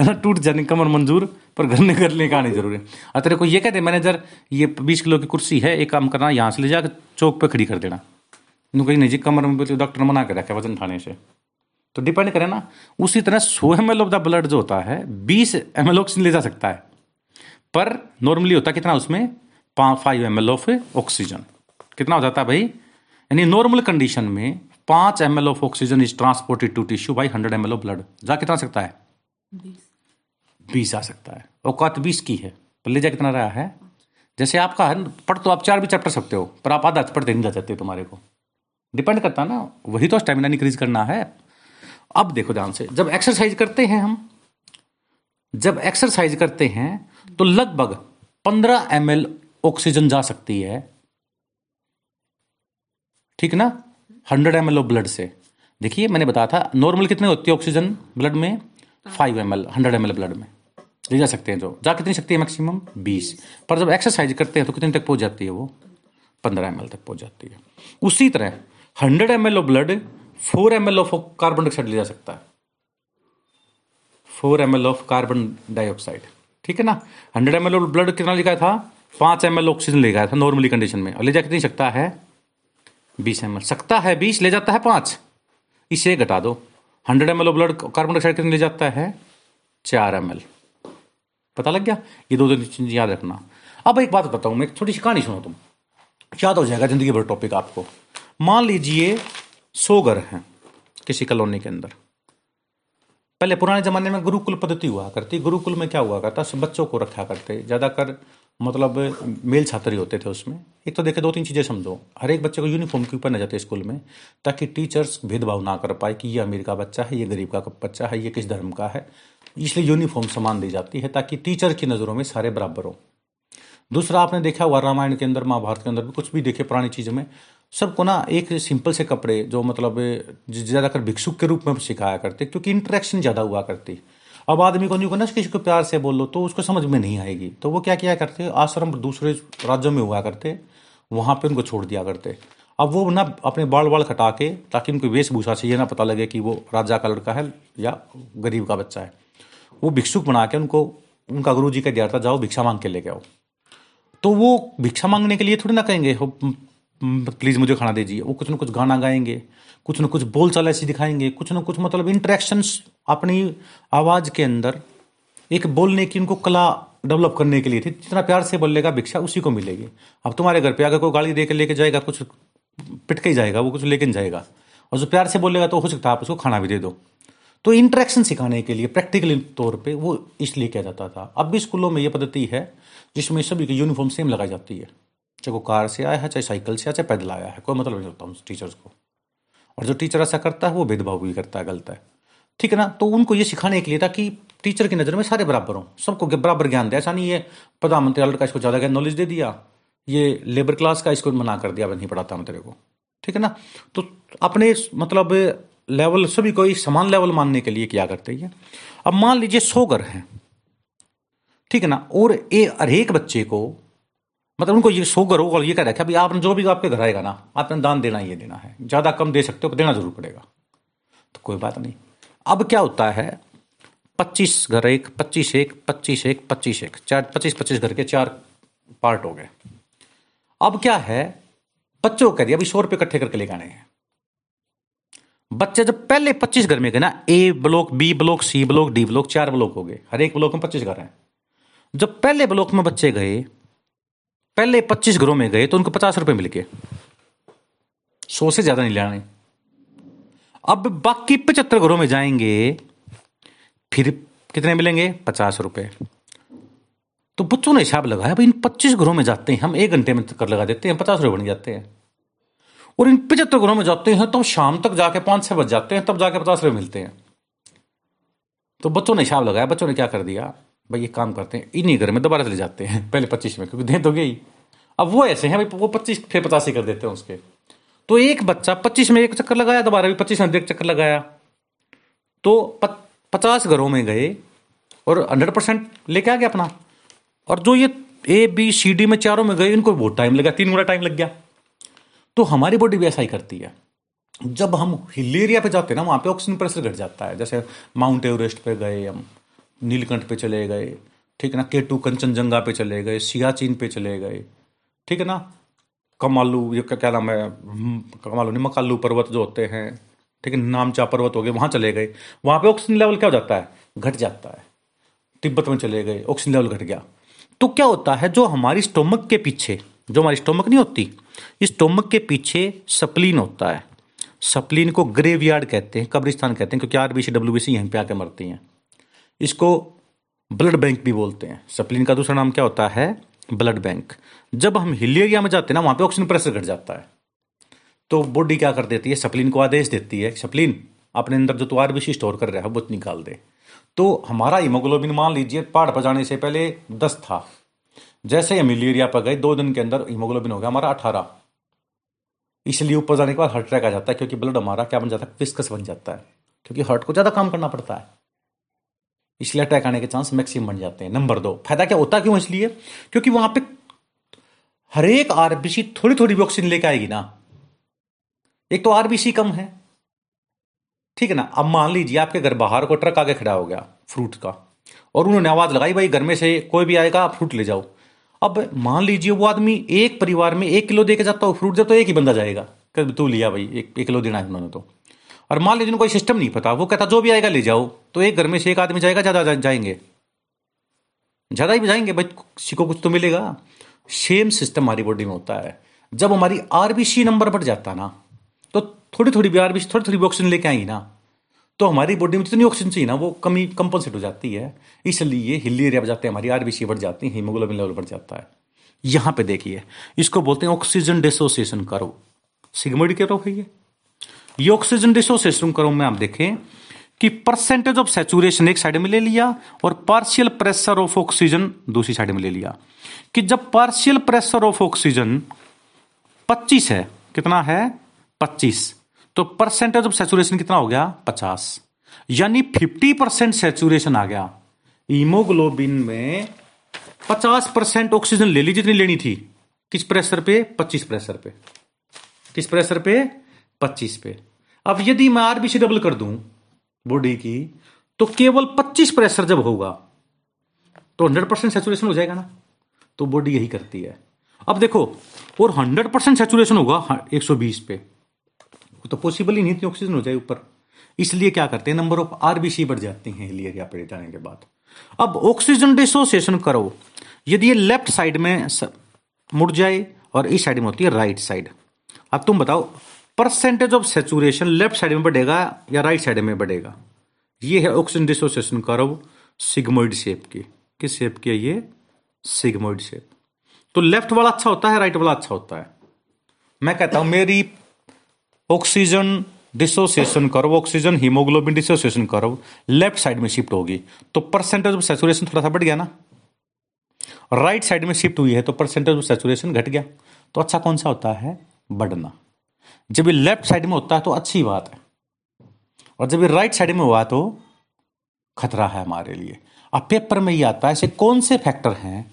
है टूट जाने कमर मंजूर पर घर ने कर ले का नहीं ज़रूरी और तेरे को ये कहते मैनेजर ये बीस किलो की कुर्सी है एक काम करना यहाँ से ले जाकर चौक पे खड़ी कर देना। कहीं नहीं जी कमर में डॉक्टर मना कर रखा वज़न उठाने से। तो डिपेंड करे ना उसी तरह सो M L of the blood जो होता है बीस एम एल ऑक्सीजन ले जा सकता है। पर नॉर्मली होता कितना उसमें? Five M L of oxygen कितना हो जाता है भाई? यानी नॉर्मल कंडीशन में पाँच M L of oxygen is transported to tissue by hundred M L of blood जा कितना सकता है? बीस। आ सकता है। औकात बीस की है। पर ले जा कितना रहा है? जैसे आपका है पढ़ तो आप चार भी चैप्टर सकते हो पर आप आधा पढ़ते नहीं जा सकते तुम्हारे को। डिपेंड करता ना वही तो स्टेमिना इंक्रीज करना है। अब देखो ध्यान से, जब एक्सरसाइज करते हैं हम, जब एक्सरसाइज करते हैं तो लगभग पंद्रह एमएल ऑक्सीजन जा सकती है। ठीक ना? हंड्रेड एम ऑफ़ ब्लड से। देखिए, मैंने बताया था नॉर्मल कितने होती है ऑक्सीजन ब्लड में? Five M L hundred ML blood में। ले जा सकते हैं जो, जा कितनी शक्ति है मैक्सिमम बीस। पर जब एक्सरसाइज करते हैं तो कितने तक पहुँच जाती है वो? पंद्रह एम तक पहुँच जाती है। उसी तरह hundred M of blood four M L of carbon dioxide ले जा सकता है। Four M L of carbon dioxide ठीक है ना? Hundred M L of blood कितना लिखा था? पाँच एम एल ऑक्सीजन ले गया था नॉर्मली कंडीशन में। और ले जा कितनी सकता है? बीस एम एल। सकता है बीस, ले जाता है पाँच। इसे घटा दो। Hundred M L of blood carbon dioxide कितने ले जाता है? चार एम एल। पता लग गया? ये दो दो चीज़ याद रखना। अब एक बात बताता हूँ मैं छोटी सी कहानी सुनो तुम। याद हो जाएगा ज़िंदगी भर टॉपिक आपको। मान लीजिए सौ घर हैं किसी कॉलोनी के अंदर। पहले पुराने जमाने में गुरुकुल पद्धति हुआ करती। गुरुकुल में क्या हुआ करता? सब बच्चों को रखा करते। ज़्यादातर मतलब मेल छात्र ही होते थे उसमें। एक तो देखे दो तीन चीज़ें समझो। हर एक बच्चे को यूनिफॉर्म के ऊपर न जाते स्कूल में, ताकि टीचर्स भेदभाव ना कर पाए कि ये अमीर का बच्चा है, ये गरीब का बच्चा है, ये किस धर्म का है। इसलिए यूनिफॉर्म समान दी जाती है, ताकि टीचर की नज़रों में सारे बराबर हो। दूसरा आपने देखा हुआ रामायण के अंदर, महाभारत के अंदर भी कुछ भी देखे पुरानी चीज़ों में सबको ना एक सिंपल से कपड़े, जो मतलब ज़्यादातर भिक्षुक के रूप में सिखाया करते, क्योंकि इंटरेक्शन ज़्यादा हुआ करती। अब आदमी को नहीं को ना किसी को प्यार से बोलो तो उसको समझ में नहीं आएगी। तो वो क्या किया करते, आश्रम दूसरे राज्यों में हुआ करते, वहाँ पर उनको छोड़ दिया करते। अब वो ना अपने बाल बाल खटा के ताकि उनको वेशभूषा से ये ना पता लगे कि वो राजा का लड़का है या गरीब का बच्चा है, वो भिक्षुक बना के उनको, उनका गुरु जी का दिया था, जाओ भिक्षा मांग के लेके आओ। तो वो भिक्षा मांगने के लिए थोड़ी ना कहेंगे, हो प्लीज़ मुझे खाना दीजिए। वो कुछ ना कुछ गाना गाएँगे, कुछ ना कुछ बोल चाल ऐसी दिखाएँगे, कुछ ना कुछ मतलब इंटरेक्शंस अपनी आवाज़ के अंदर एक बोलने की उनको कला डेवलप करने के लिए थी। जितना प्यार से बोलेगा, भिक्षा उसी को मिलेगी। अब तुम्हारे घर पे अगर कोई गाड़ी दे लेके जाएगा, कुछ पिटके ही जाएगा, वो कुछ लेके जाएगा, और जो प्यार से बोलेगा तो हो सकता है आप उसको खाना भी दे दो। तो इंट्रैक्शन सिखाने के लिए प्रैक्टिकल तौर पे वो इसलिए किया जाता था। अब भी स्कूलों में ये पद्धति है जिसमें सभी की यूनिफॉर्म सेम लगाई जाती है। चाहे वो कार से आया है, चाहे साइकिल से आया, चाहे पैदल आया है, कोई मतलब नहीं होता उन टीचर्स को। और जो टीचर ऐसा करता है, वो भेदभाव भी करता है, गलत है। ठीक है ना? तो उनको ये सिखाने के लिए था कि टीचर की नज़र में सारे बराबर हों। सबको बराबर ज्ञान दे। ऐसा नहीं है, प्रधानमंत्री का इसको ज़्यादा ज्ञान नॉलेज दे दिया। ये लेबर क्लास का इसको मना कर दिया नहीं पढ़ाता मैं तेरे को। ठीक है ना? तो अपने मतलब लेवल सभी को समान लेवल मानने के लिए क्या करते हैं अब मान लीजिए सौ घर हैं। ठीक है ना? और ये हरेक बच्चे को मतलब उनको ये शो करो और ये कह है कि आपने जो भी आपके घर आएगा ना, आपने दान देना ही देना है। ज़्यादा कम दे सकते हो देना ज़रूर पड़ेगा। तो कोई बात नहीं। अब क्या होता है? पच्चीस घर एक, पच्चीस एक पच्चीस एक पच्चीस एक। चार, पच्चीस पच्चीस घर के चार पार्ट हो गए। अब क्या है? बच्चों को कह दिया अभी सौ रुपये इकट्ठे करके लेके आने हैं। बच्चे जब पहले पच्चीस घर में गए ना, A block, B block, C block, D block, चार ब्लॉक हो गए। हर एक ब्लॉक में पच्चीस घर हैं। जब पहले ब्लॉक में बच्चे गए, पहले पच्चीस घरों में गए तो उनको पचास रुपए मिल गए। सौ से ज़्यादा नहीं लाने अब बाकी पचहत्तर घरों में जाएँगे, फिर कितने मिलेंगे? पचास रुपए। तो बच्चों ने हिसाब लगाया, भाई इन पच्चीस घरों में जाते हैं, हम एक घंटे में कर लगा देते हैं, पचास रुपए बन जाते हैं। और इन पचहत्तर घरों में जाते हैं तो शाम तक जाके पाँच छह बज जाते हैं, तब जाके पचास रुपए मिलते हैं। तो बच्चों ने हिसाब लगाया, बच्चों ने क्या कर दिया? भाई ये काम करते हैं, इन्हीं घर में दोबारा चले जाते हैं, पहले पच्चीस में, क्योंकि दे तो गई। अब वो ऐसे हैं भाई, वो पच्चीस, फिर पचासी कर देते हैं उसके। तो एक बच्चा पच्चीस में एक चक्कर लगाया दोबारा भी पच्चीस में एक चक्कर लगाया। तो पचास घरों में गए और हंड्रेड परसेंट लेके आ गया अपना। और जो ये ए बी सी डी में चारों में गए, इनको बहुत टाइम लगा, तीन गुना टाइम लग गया। तो हमारी बॉडी भी ऐसा ही करती है। जब हम हिल एरिया पे जाते हैं ना, वहाँ पे ऑक्सीजन प्रेशर घट जाता है। जैसे माउंट एवरेस्ट पे गए हम। नीलकंठ पे चले गए ठीक है ना? केटू कंचनजंगा पे चले गए सियाचिन पे चले गए ठीक है ना? कमालू ये क्या नाम है? हम्म, कमालू नहीं मकालू पर्वत जो होते हैं ठीक है? नामचा पर्वत हो गए वहाँ चले गए। वहाँ पे ऑक्सीजन लेवल क्या हो जाता है? घट जाता है। तिब्बत में चले गए ऑक्सीजन लेवल घट गया। तो क्या होता है जो हमारी स्टोमक के पीछे जो हमारी स्टोमक नहीं होती इस स्टोमक के पीछे सप्लीन होता है। सप्लीन को ग्रेवयार्ड कहते हैं कब्रिस्तान कहते हैं क्योंकि R B C W B C यहीं पे आके मरती हैं। इसको ब्लड बैंक भी बोलते हैं। सप्लीन का दूसरा नाम क्या होता है? Blood bank. जब हम हिल एरिया में जाते हैं ना, वहाँ पे ऑक्सीजन प्रेशर घट जाता है। तो बॉडी क्या कर देती है? सप्लीन को आदेश देती है सप्लीन, अपने अंदर जो तो आरबीसी स्टोर कर रहा है, वो निकाल दे। तो हमारा हीमोग्लोबिन मान लीजिए, पहाड़ पर जाने से पहले दस था। जैसे हम हिल एरिया पर गए, दो दिन के अंदर हीमोग्लोबिन हो गया, हमारा अठारह। इसलिए ऊपर जाने के बाद हार्ट अटैक आ जाता है, क्योंकि ब्लड हमारा क्या बन जाता है? विस्कस बन जाता है, क्योंकि हार्ट को ज़्यादा काम करना पड़ता है। इसलिए अटैक आने के चांस मैक्सिमम बन जाते हैं। नंबर दो फ़ायदा क्या होता क्यों इसलिए? क्योंकि वहाँ पे हरेक आरबीसी थोड़ी थोड़ी भी ऑक्सीजन लेके आएगी ना। एक तो आरबीसी कम है। ठीक है ना? अब मान लीजिए आपके घर बाहर को ट्रक आगे खड़ा हो गया फ्रूट का और उन्होंने आवाज़ लगाई भाई घर में से कोई भी आएगा आप फ्रूट ले जाओ। अब मान लीजिए वो आदमी एक परिवार में एक किलो दे के जाता हो फ्रूट जब तो एक ही बंदा जाएगा। तू लिया भाई एक, एक किलो देना है उन्होंने तो। और मान लीजिए कोई सिस्टम नहीं पता, वो कहता, जो भी आएगा ले जाओ। तो एक घर में से एक आदमी जाएगा, ज़्यादा जाएँगे। ज़्यादा ही जाएँगे, भाई, किसी को कुछ तो मिलेगा। सेम सिस्टम हमारी बॉडी में होता है। जब हमारी आरबीसी नंबर बढ़ जाता ना तो थोड़ी थोड़ी भी आरबीसी थोड़ी थोड़ी भी ऑक्सीजन लेके आएँगी ना तो हमारी बॉडी में जितनी ऑक्सीजन चाहिए ना, वो कमी कंपनसेट हो जाती है। इसलिए हिली एरिया जाते हैं, हमारी आरबीसी बढ़ जाती है हीमोग्लोबिन लेवल बढ़ जाता है। यहाँ पे देखिए, इसको बोलते हैं ऑक्सीजन डिसोसिएशन करो सिग्मोइड करो है ये। ये ऑक्सीजन डिसोसिएशन करो, में आप देखें कि परसेंटेज ऑफ़ सेचुरेशन एक साइड में ले लिया और पार्शियल प्रेशर ऑफ़ ऑक्सीजन दूसरी साइड में ले लिया। कि जब पार्शियल प्रेशर ऑफ़ ऑक्सीजन 25 है, कितना है? 25 तो परसेंटेज ऑफ़ सेचुरेशन कितना हो गया? 50 यानी 50 परसेंट सेचुरेशन आ गया। हीमोग्लोबिन में 50 परसेंट ऑक्सीजन ले ली जितनी लेनी थी। किस प्रेशर पे? 25 प्रेशर पे। किस प्रेशर पे? 25 पे। अब यदि मैं आरबीसी डबल कर दूँ बॉडी की तो केवल 25 प्रेशर जब होगा तो 100 परसेंट सेचुरेशन हो जाएगा ना। तो बॉडी यही करती है। अब देखो, और 100 परसेंट सेचुरेशन होगा 120 पे। तो पॉसिबल ही नहीं थी ऑक्सीजन हो जाए ऊपर। इसलिए क्या करते हैं नंबर ऑफ़ आरबीसी बढ़ जाते हैं एरिया पर जाने के बाद। अब ऑक्सीजन डिसोसिएशन करो। यदि ये लेफ़्ट साइड में मुड़ जाए, और इस साइड में होती है राइट साइड अब तुम बताओ percentage of saturation left side में बढ़ेगा या राइट साइड में बढ़ेगा? ये है oxygen dissociation curve sigmoid shape की। किस शेप की है ये? Sigmoid shape. तो लेफ़्ट वाला अच्छा होता है, राइट वाला अच्छा होता है? मैं कहता हूँ, मेरी oxygen dissociation curve oxygen haemoglobin dissociation curve left side में शिफ्ट होगी। तो परसेंटेज ऑफ़ सेचुरेशन थोड़ा सा बढ़ गया ना? राइट साइड में शिफ्ट हुई है तो परसेंटेज ऑफ़ सेचुरेशन घट गया। तो अच्छा कौन सा होता है? बढ़ना। जब ये लेफ़्ट साइड में होता है तो अच्छी बात है। और जब ये राइट साइड में हुआ तो खतरा है हमारे लिए। अब पेपर में ये आता है, ऐसे कौन से फैक्टर हैं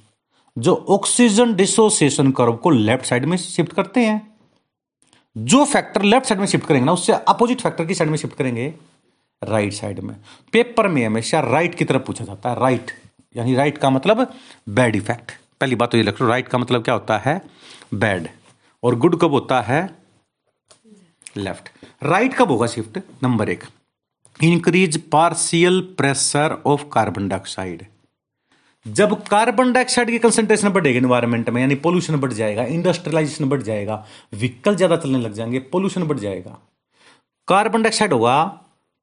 जो ऑक्सीजन डिसोसिएशन कर्व को लेफ़्ट साइड में शिफ्ट करते हैं? जो फैक्टर लेफ़्ट साइड में शिफ्ट करेंगे ना, उससे अपोजिट फैक्टर की साइड में शिफ्ट करेंगे राइट साइड में। पेपर में हमेशा राइट की तरफ़ पूछा जाता है राइट यानी राइट का मतलब बैड इफ़ेक्ट पहली बात तो ये रख लो राइट का मतलब क्या होता है? बैड और गुड कब होता है? लेफ़्ट राइट कब होगा शिफ्ट नंबर एक. Increase partial pressure of carbon dioxide जब कार्बन डाइऑक्साइड की कंसेंट्रेशन बढ़ेगी एनवायरमेंट में, यानी पोल्यूशन बढ़ जाएगा इंडस्ट्रियलाइजेशन बढ़ जाएगा व्हीकल ज़्यादा चलने लग जाएँगे पोल्यूशन बढ़ जाएगा। कार्बन डाइऑक्साइड होगा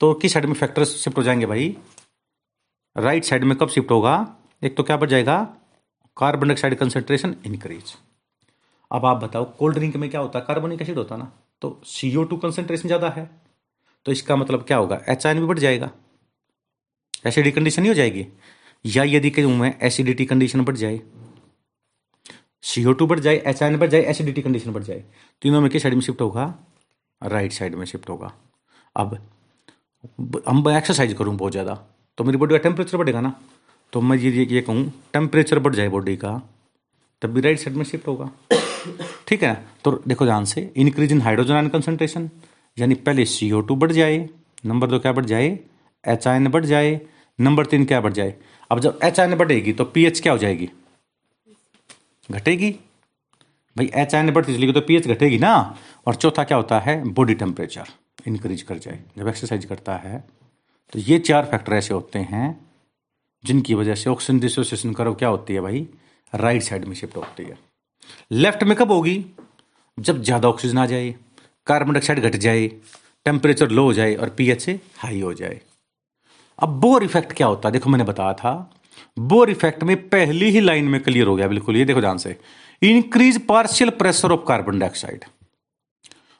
तो किस साइड में फैक्टर शिफ्ट हो जाएँगे भाई? राइट साइड में कब शिफ्ट होगा? एक तो क्या बढ़ जाएगा? कार्बन डाइऑक्साइड कंसेंट्रेशन इंक्रीज अब आप बताओ कोल्ड ड्रिंक में क्या होता है? कार्बोनिक एसिड होता ना? तो सीओ टू कंसेंट्रेशन ज़्यादा है। तो इसका मतलब क्या होगा? एच आयन भी बढ़ जाएगा। एसिडिक कंडीशन ही हो जाएगी। या यदि कहूँ मैं एसिडिटी कंडीशन बढ़ जाए सीओ टू बढ़ जाए एच आयन बढ़ जाए एसिडिटी कंडीशन बढ़ जाए, तीनों में किस साइड में शिफ्ट होगा? राइट साइड में शिफ्ट होगा। अब हम एक्सरसाइज करूँ बहुत ज़्यादा तो मेरी बॉडी का टेम्परेचर बढ़ेगा ना। तो मैं ये ये कहूँ टेम्परेचर बढ़ जाए बॉडी का, तब भी राइट साइड में शिफ्ट होगा। ठीक है? तो देखो ध्यान से increase in hydrogen ion concentration यानी पहले सीओ टू बढ़ जाए नंबर दो क्या बढ़ जाए? एचआईएन बढ़ जाए नंबर तीन क्या बढ़ जाए? अब जब एच आयन बढ़ेगी तो पीएच क्या हो जाएगी? घटेगी। भाई एच आयन बढ़ती चलेगी तो पीएच घटेगी ना? और चौथा क्या होता है? बॉडी टेम्परेचर इंक्रीज कर जाए। जब एक्सरसाइज करता है तो ये चार फैक्टर ऐसे होते हैं, जिनकी वजह से ऑक्सीजन डिसोसिएशन करो, क्या होती है भाई? राइट साइड में शिफ्ट होती है। लेफ़्ट में कब होगी जब ज़्यादा ऑक्सीजन आ जाए कार्बन डाइऑक्साइड घट जाए टेम्परेचर लो हो जाए और पीएच हाई हो जाए। अब बोर इफ़ेक्ट क्या होता है? देखो मैंने बताया था बोर इफ़ेक्ट में पहली ही लाइन में क्लियर हो गया, बिल्कुल, ये देखो ध्यान से। Increase partial pressure of carbon dioxide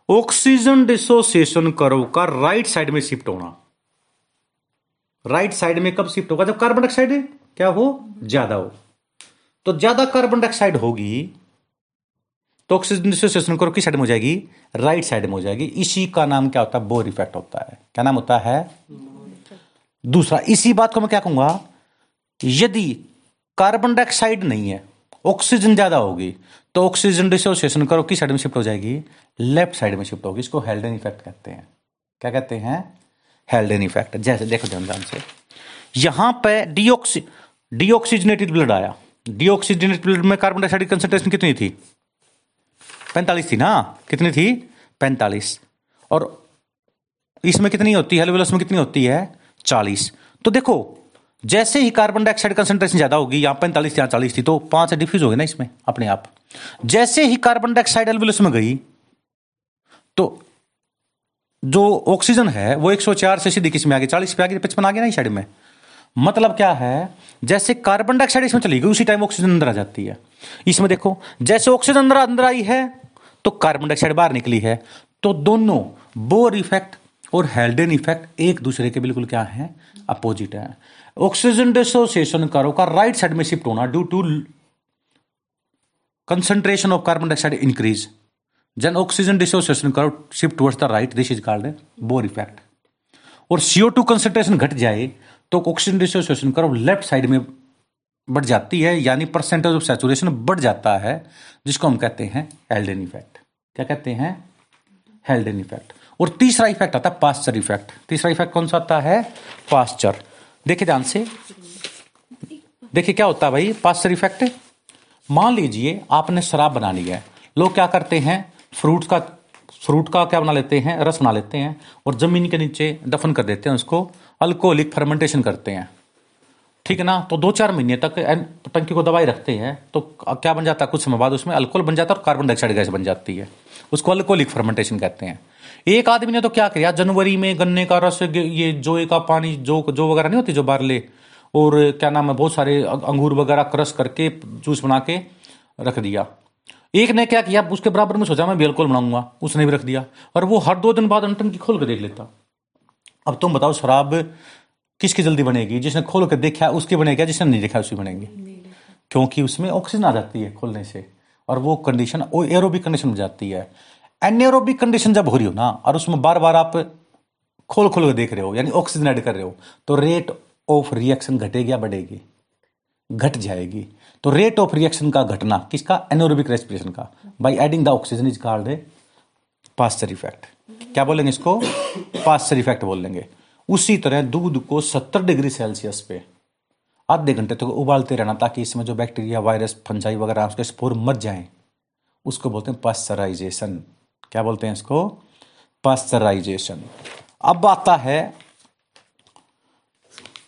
oxygen dissociation curve का राइट साइड में शिफ्ट होना। राइट साइड में कब शिफ्ट होगा? जब कार्बन डाइऑक्साइड क्या हो? ज़्यादा हो। तो ज़्यादा कार्बन डाइऑक्साइड होगी तो ऑक्सीजन डिसोसिएशन कर्व किस साइड में हो जाएगी? राइट साइड में हो जाएगी। इसी का नाम क्या होता है? बोर इफ़ेक्ट होता है। क्या नाम होता है? दूसरा, इसी बात को मैं क्या कहूँगा? यदि कार्बन डाइऑक्साइड नहीं है ऑक्सीजन ज़्यादा होगी तो ऑक्सीजन डिसोसिएशन करो किस साइड में शिफ्ट हो जाएगी? लेफ़्ट साइड में शिफ्ट होगी। इसको हेल्डन इफ़ेक्ट कहते हैं। क्या कहते हैं? हेल्डन इफ़ेक्ट जैसे देखो ध्यान ध्यान से। यहाँ पे डीऑक्सी डीऑक्सीजनेटेड ब्लड आया। डीऑक्सीजनेटेड ब्लड में कार्बन डाइऑक्साइड की कंसेंट्रेशन कितनी थी? पैंतालीस थी ना? कितनी थी? पैंतालीस। और इसमें कितनी होती है? में कितनी होती है? चालीस। तो देखो, जैसे ही कार्बन डाइऑक्साइड कंसेंट्रेशन ज़्यादा होगी यहाँ पैंतालीस यहाँ चालीस थी तो पाँच डिफ्यूज हो गए ना इसमें, अपने आप। जैसे ही कार्बन डाइऑक्साइड एल्बुलस में गई तो जो ऑक्सीजन है, वो 104 से सीधी किसमें आ गई चालीस पे आ गई पचपन आ गया ना इस साइड में? मतलब क्या है? जैसे कार्बन डाइऑक्साइड इसमें चली गई, उसी टाइम ऑक्सीजन अंदर आ जाती है। इसमें देखो, जैसे ऑक्सीजन अंदर अंदर आई है तो कार्बन डाइऑक्साइड बाहर निकली है। तो दोनों बोर इफ़ेक्ट और हेल्डेन इफ़ेक्ट एक दूसरे के बिल्कुल क्या है? अपोजिट है। ऑक्सीजन डिसोसिएशन करो का राइट साइड में शिफ्ट होना due to concentration of carbon dioxide increase जन oxygen dissociation curve shift towards the right this is called Bohr effect और सीओ टू कंसंट्रेशन घट जाए तो oxygen dissociation curve left side में बढ़ जाती है, यानी परसेंटेज ऑफ़ सेचुरेशन बढ़ जाता है, जिसको हम कहते हैं हेल्डेन इफ़ेक्ट क्या कहते हैं? हेल्डेन इफ़ेक्ट और तीसरा इफ़ेक्ट आता है पास्चर इफ़ेक्ट तीसरा इफ़ेक्ट कौन सा आता है? पास्चर देखिए ध्यान से। देखिए क्या होता है भाई पास्चर इफ़ेक्ट मान लीजिए आपने शराब बनानी है। लोग क्या करते हैं? फ्रूट का फ्रूट का क्या बना लेते हैं? रस बना लेते हैं और ज़मीन के नीचे दफन कर देते हैं उसको। अल्कोहलिक फर्मेंटेशन करते हैं। ठीक है ना? तो दो चार महीने तक टंकी को दवाई रखते हैं तो क्या बन जाता है? कुछ समय बाद उसमें अल्कोहल बन जाता है और कार्बन डाइऑक्साइड गैस बन जाती है। उसको अल्कोहलिक फर्मेंटेशन कहते हैं। एक आदमी ने तो क्या किया? जनवरी में गन्ने का रस ये जोए का पानी, जो जो वगैरह नहीं होती, जो बारले और क्या नाम है, बहुत सारे अंगूर वगैरह क्रश करके, जूस बना के रख दिया। एक ने क्या किया? उसके बराबर में सोचा, मैं भी अल्कोहल बनाऊँगा। उसने भी रख दिया। और वो हर दो दिन बाद टंकी खोल के देख लेता। अब तुम बताओ शराब किसकी जल्दी बनेगी? जिसने खोल कर देखा उसकी बनेगी जिसने नहीं देखा उसकी बनेगी? क्योंकि उसमें ऑक्सीजन आ जाती है खोलने से। और वो कंडीशन वो एरोबिक कंडीशन हो जाती है। एनएरोबिक कंडीशन जब हो रही हो ना और उसमें बार बार आप खोल खोल कर देख रहे हो यानी ऑक्सीजन ऐड कर रहे हो तो रेट ऑफ़ रिएक्शन घटेगी या बढ़ेगी? घट जाएगी। तो रेट ऑफ़ रिएक्शन का घटना किसका? एनोरोबिक रेस्पिरेशन का। By adding the oxygen is called Pasteur effect क्या बोलेंगे इसको? पास्चर इफ़ेक्ट बोल लेंगे। उसी तरह दूध को 70 डिग्री सेल्सियस पे आधे घंटे तक तो उबालते रहना ताकि इसमें जो बैक्टीरिया, वायरस, फंजाई वगैरह उसके स्पोर मर जाएँ, उसको बोलते हैं पास्चराइजेशन क्या बोलते हैं इसको? पास्चराइजेशन अब आता है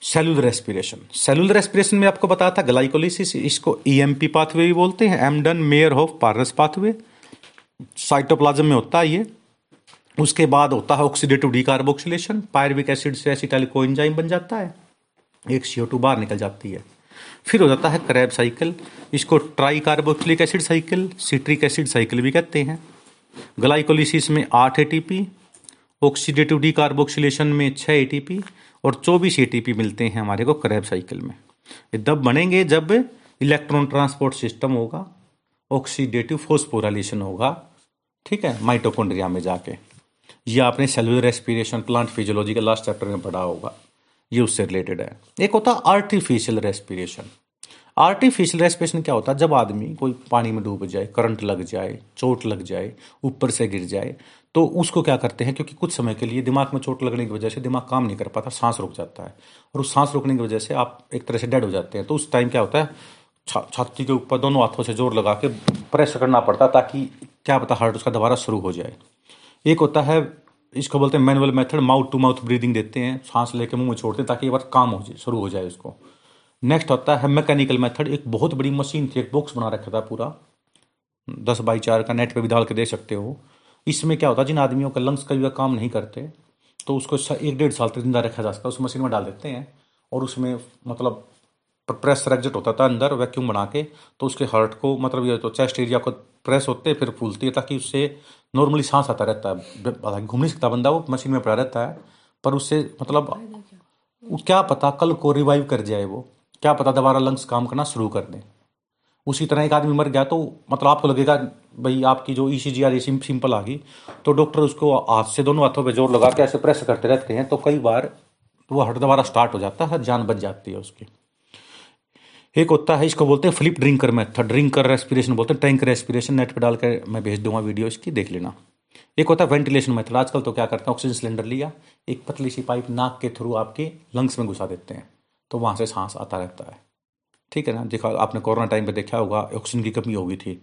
सेलुलर रेस्पिरेशन सेलुलर रेस्पिरेशन में आपको बताया था ग्लाइकोलिसिस इसको ईएमपी e पाथवे भी बोलते हैं Embden Meyerhof of Parnas pathway cytoplasm में होता है ये। उसके बाद होता है ऑक्सीडेटिव डीकार्बोक्सिलेशन पायरविक एसिड से एसिटाइल कोएंजाइम बन जाता है। एक टू बाहर निकल जाती है। फिर हो जाता है क्रैब साइकिल इसको tricarboxylic acid cycle citric acid cycle भी कहते हैं। ग्लाइकोलिसिस में आठ एटीपी ऑक्सीडेटिव डीकार्बोक्सिलेशन में छह एटीपी और चौबीस एटीपी मिलते हैं हमारे को क्रैब साइकिल में। ये तब बनेंगे जब इलेक्ट्रॉन ट्रांसपोर्ट सिस्टम होगा ऑक्सीडेटिव फोस्पोराइलेशन होगा। ठीक है? माइटोकॉन्ड्रिया में जाके। ये आपने सेलुलर रेस्पिरेशन प्लांट फिजियोलॉजी के लास्ट चैप्टर में पढ़ा होगा। ये उससे रिलेटेड है। एक होता है आर्टिफिशियल रेस्पिरेशन आर्टिफिशियल रेस्पिरेशन क्या होता? है जब आदमी कोई पानी में डूब जाए करंट लग जाए, चोट लग जाए, ऊपर से गिर जाए तो उसको क्या करते हैं? क्योंकि कुछ समय के लिए दिमाग में चोट लगने की वजह से दिमाग काम नहीं कर पाता, सांस रुक जाता है। और उस सांस रुकने की वजह से आप एक तरह से डेड हो जाते हैं। तो उस टाइम क्या होता है? छाती के ऊपर दोनों हाथों से ज़ोर लगा के प्रेस करना पड़ता है ताकि क्या पता हार्ट उसका दोबारा शुरू हो जाए। एक होता है, इसको बोलते हैं manual method mouth to mouth breathing देते हैं, सांस लेके मुँह में छोड़ते हैं ताकि एक बार काम हो जाए, शुरू हो जाए उसको। नेक्स्ट होता है मैकेनिकल मेथड एक बहुत बड़ी मशीन थी, एक बॉक्स बना रखा था पूरा। दस बाई चार का नेट पे भी डाल के देख सकते हो। इसमें क्या होता है जिन आदमियों का लंग्स कई बार काम नहीं करते तो उसको एक डेढ़ साल तक ज़िंदा रखा जा सकता है उस मशीन में डाल देते हैं और उसमें मतलब प्रेशर एग्जिट होता था अंदर वैक्यूम बना के तो उसके हार्ट को मतलब ये तो चेस्ट एरिया को प्रेस होते, फिर फूलती है, ताकि उससे नॉर्मली सांस आता रहता है। घूम नहीं सकता बंदा, वो मशीन में पड़ा रहता है, पर उससे मतलब क्या पता कल को रिवाइव कर जाए वो, क्या पता दोबारा लंग्स काम करना शुरू कर दें। उसी तरह एक आदमी मर गया तो मतलब आपको लगेगा, भाई आपकी जो ई सी जी आर सिंपल आ गई तो डॉक्टर उसको हाथ से दोनों हाथों पे ज़ोर लगा के ऐसे प्रेस करते रहते हैं तो कई बार वो हट दोबारा स्टार्ट हो जाता है, जान बच जाती है उसकी। एक होता है, इसको बोलते हैं flip drinker method drinker respiration बोलते हैं टैंक रेस्पिरेशन नेट पे डाल कर मैं भेज दूँगा वीडियो इसकी, देख लेना। एक होता है वेंटिलेशन मेथड आजकल तो क्या करते हैं ऑक्सीजन सिलेंडर लिया, एक पतली सी पाइप नाक के थ्रू आपके लंग्स में घुसा देते हैं तो वहाँ से सांस आता रहता है। ठीक है ना? देखा, आपने कोरोना टाइम पर देखा होगा ऑक्सीजन की कमी होगी थी,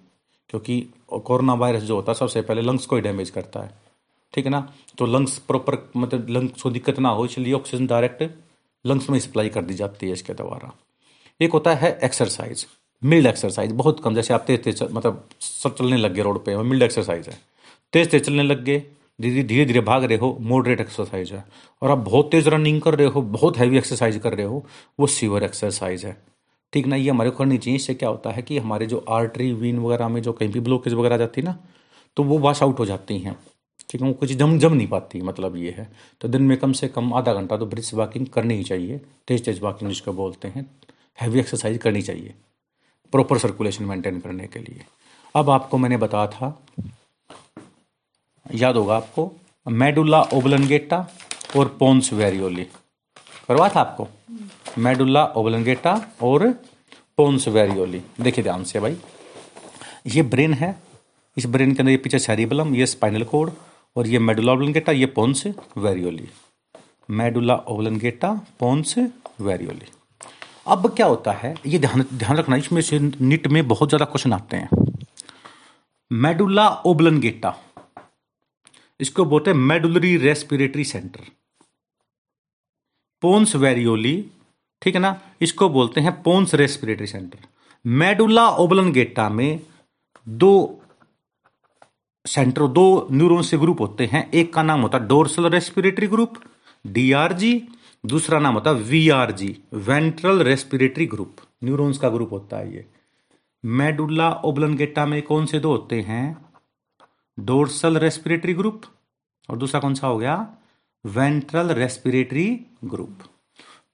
क्योंकि कोरोना वायरस जो होता है, सबसे पहले लंग्स को ही डैमेज करता है। ठीक है ना? तो लंग्स प्रॉपर मतलब लंग्स को दिक्कत ना हो, इसलिए ऑक्सीजन डायरेक्ट लंग्स में सप्लाई कर दी जाती है इसके द्वारा। एक होता है एक्सरसाइज मिल्ड एक्सरसाइज बहुत कम, जैसे आप तेज तेज मतलब सब चलने लग गए रोड पे मिल्ड एक्सरसाइज है। तेज तेज चलने लग गए, धीरे धीरे धीरे भाग रहे हो मॉडरेट एक्सरसाइज है। और आप बहुत तेज रनिंग कर रहे हो, बहुत हैवी एक्सरसाइज कर रहे हो, वो सीवर एक्सरसाइज है। ठीक ना, ये हमारे को करनी चाहिए, इससे क्या होता है कि हमारे जो आर्टरी वीन वगैरह में जो कहीं भी ब्लॉकेज वगैरह आ जाती है ना तो वो वॉश आउट हो जाती हैं। ठीक है, वो कुछ जम जम नहीं पाती मतलब ये है। तो दिन में कम से कम आधा घंटा तो ब्रिज वॉकिंग करनी ही चाहिए, तेज तेज वॉकिंग जिसको बोलते हैं। हैवी एक्सरसाइज करनी चाहिए। प्रॉपर सर्कुलेशन मेंटेन करने के लिए। अब आपको मैंने बताया था, याद होगा आपको मेडुल्ला ओबलनगेटा और पोन्स वेरियोली करवा था आपको? मेडुल्ला ओबलनगेटा और पोन्स वेरियोली देखिए ध्यान से भाई। ये ब्रेन है। इस ब्रेन के अंदर ये पीछे सेरिबलम ये स्पाइनल कोड और ये मेडुला ओबलनगेटा ये pons varolii medulla oblongata pons varolii अब क्या होता है? ये ध्यान ध्यान रखना, इसमें से निट में बहुत ज़्यादा क्वेश्चन आते हैं। Medulla oblongata. इसको बोलते हैं medullary respiratory centre. Pons varolii, ठीक है ना? इसको बोलते हैं pons respiratory centre. Medulla oblongata में दो सेंटर, दो न्यूरॉन से ग्रुप होते हैं। एक का नाम होता है डोर्सल रेस्पिरेटरी ग्रुप, डीआरजी दूसरा नाम होता है VRG ventral respiratory group neurons का ग्रुप होता है ये। मेडुल्ला ओबलनगेटा में कौन से दो होते हैं? डोर्सल रेस्पिरेटरी ग्रुप और दूसरा कौन सा हो गया? Ventral respiratory group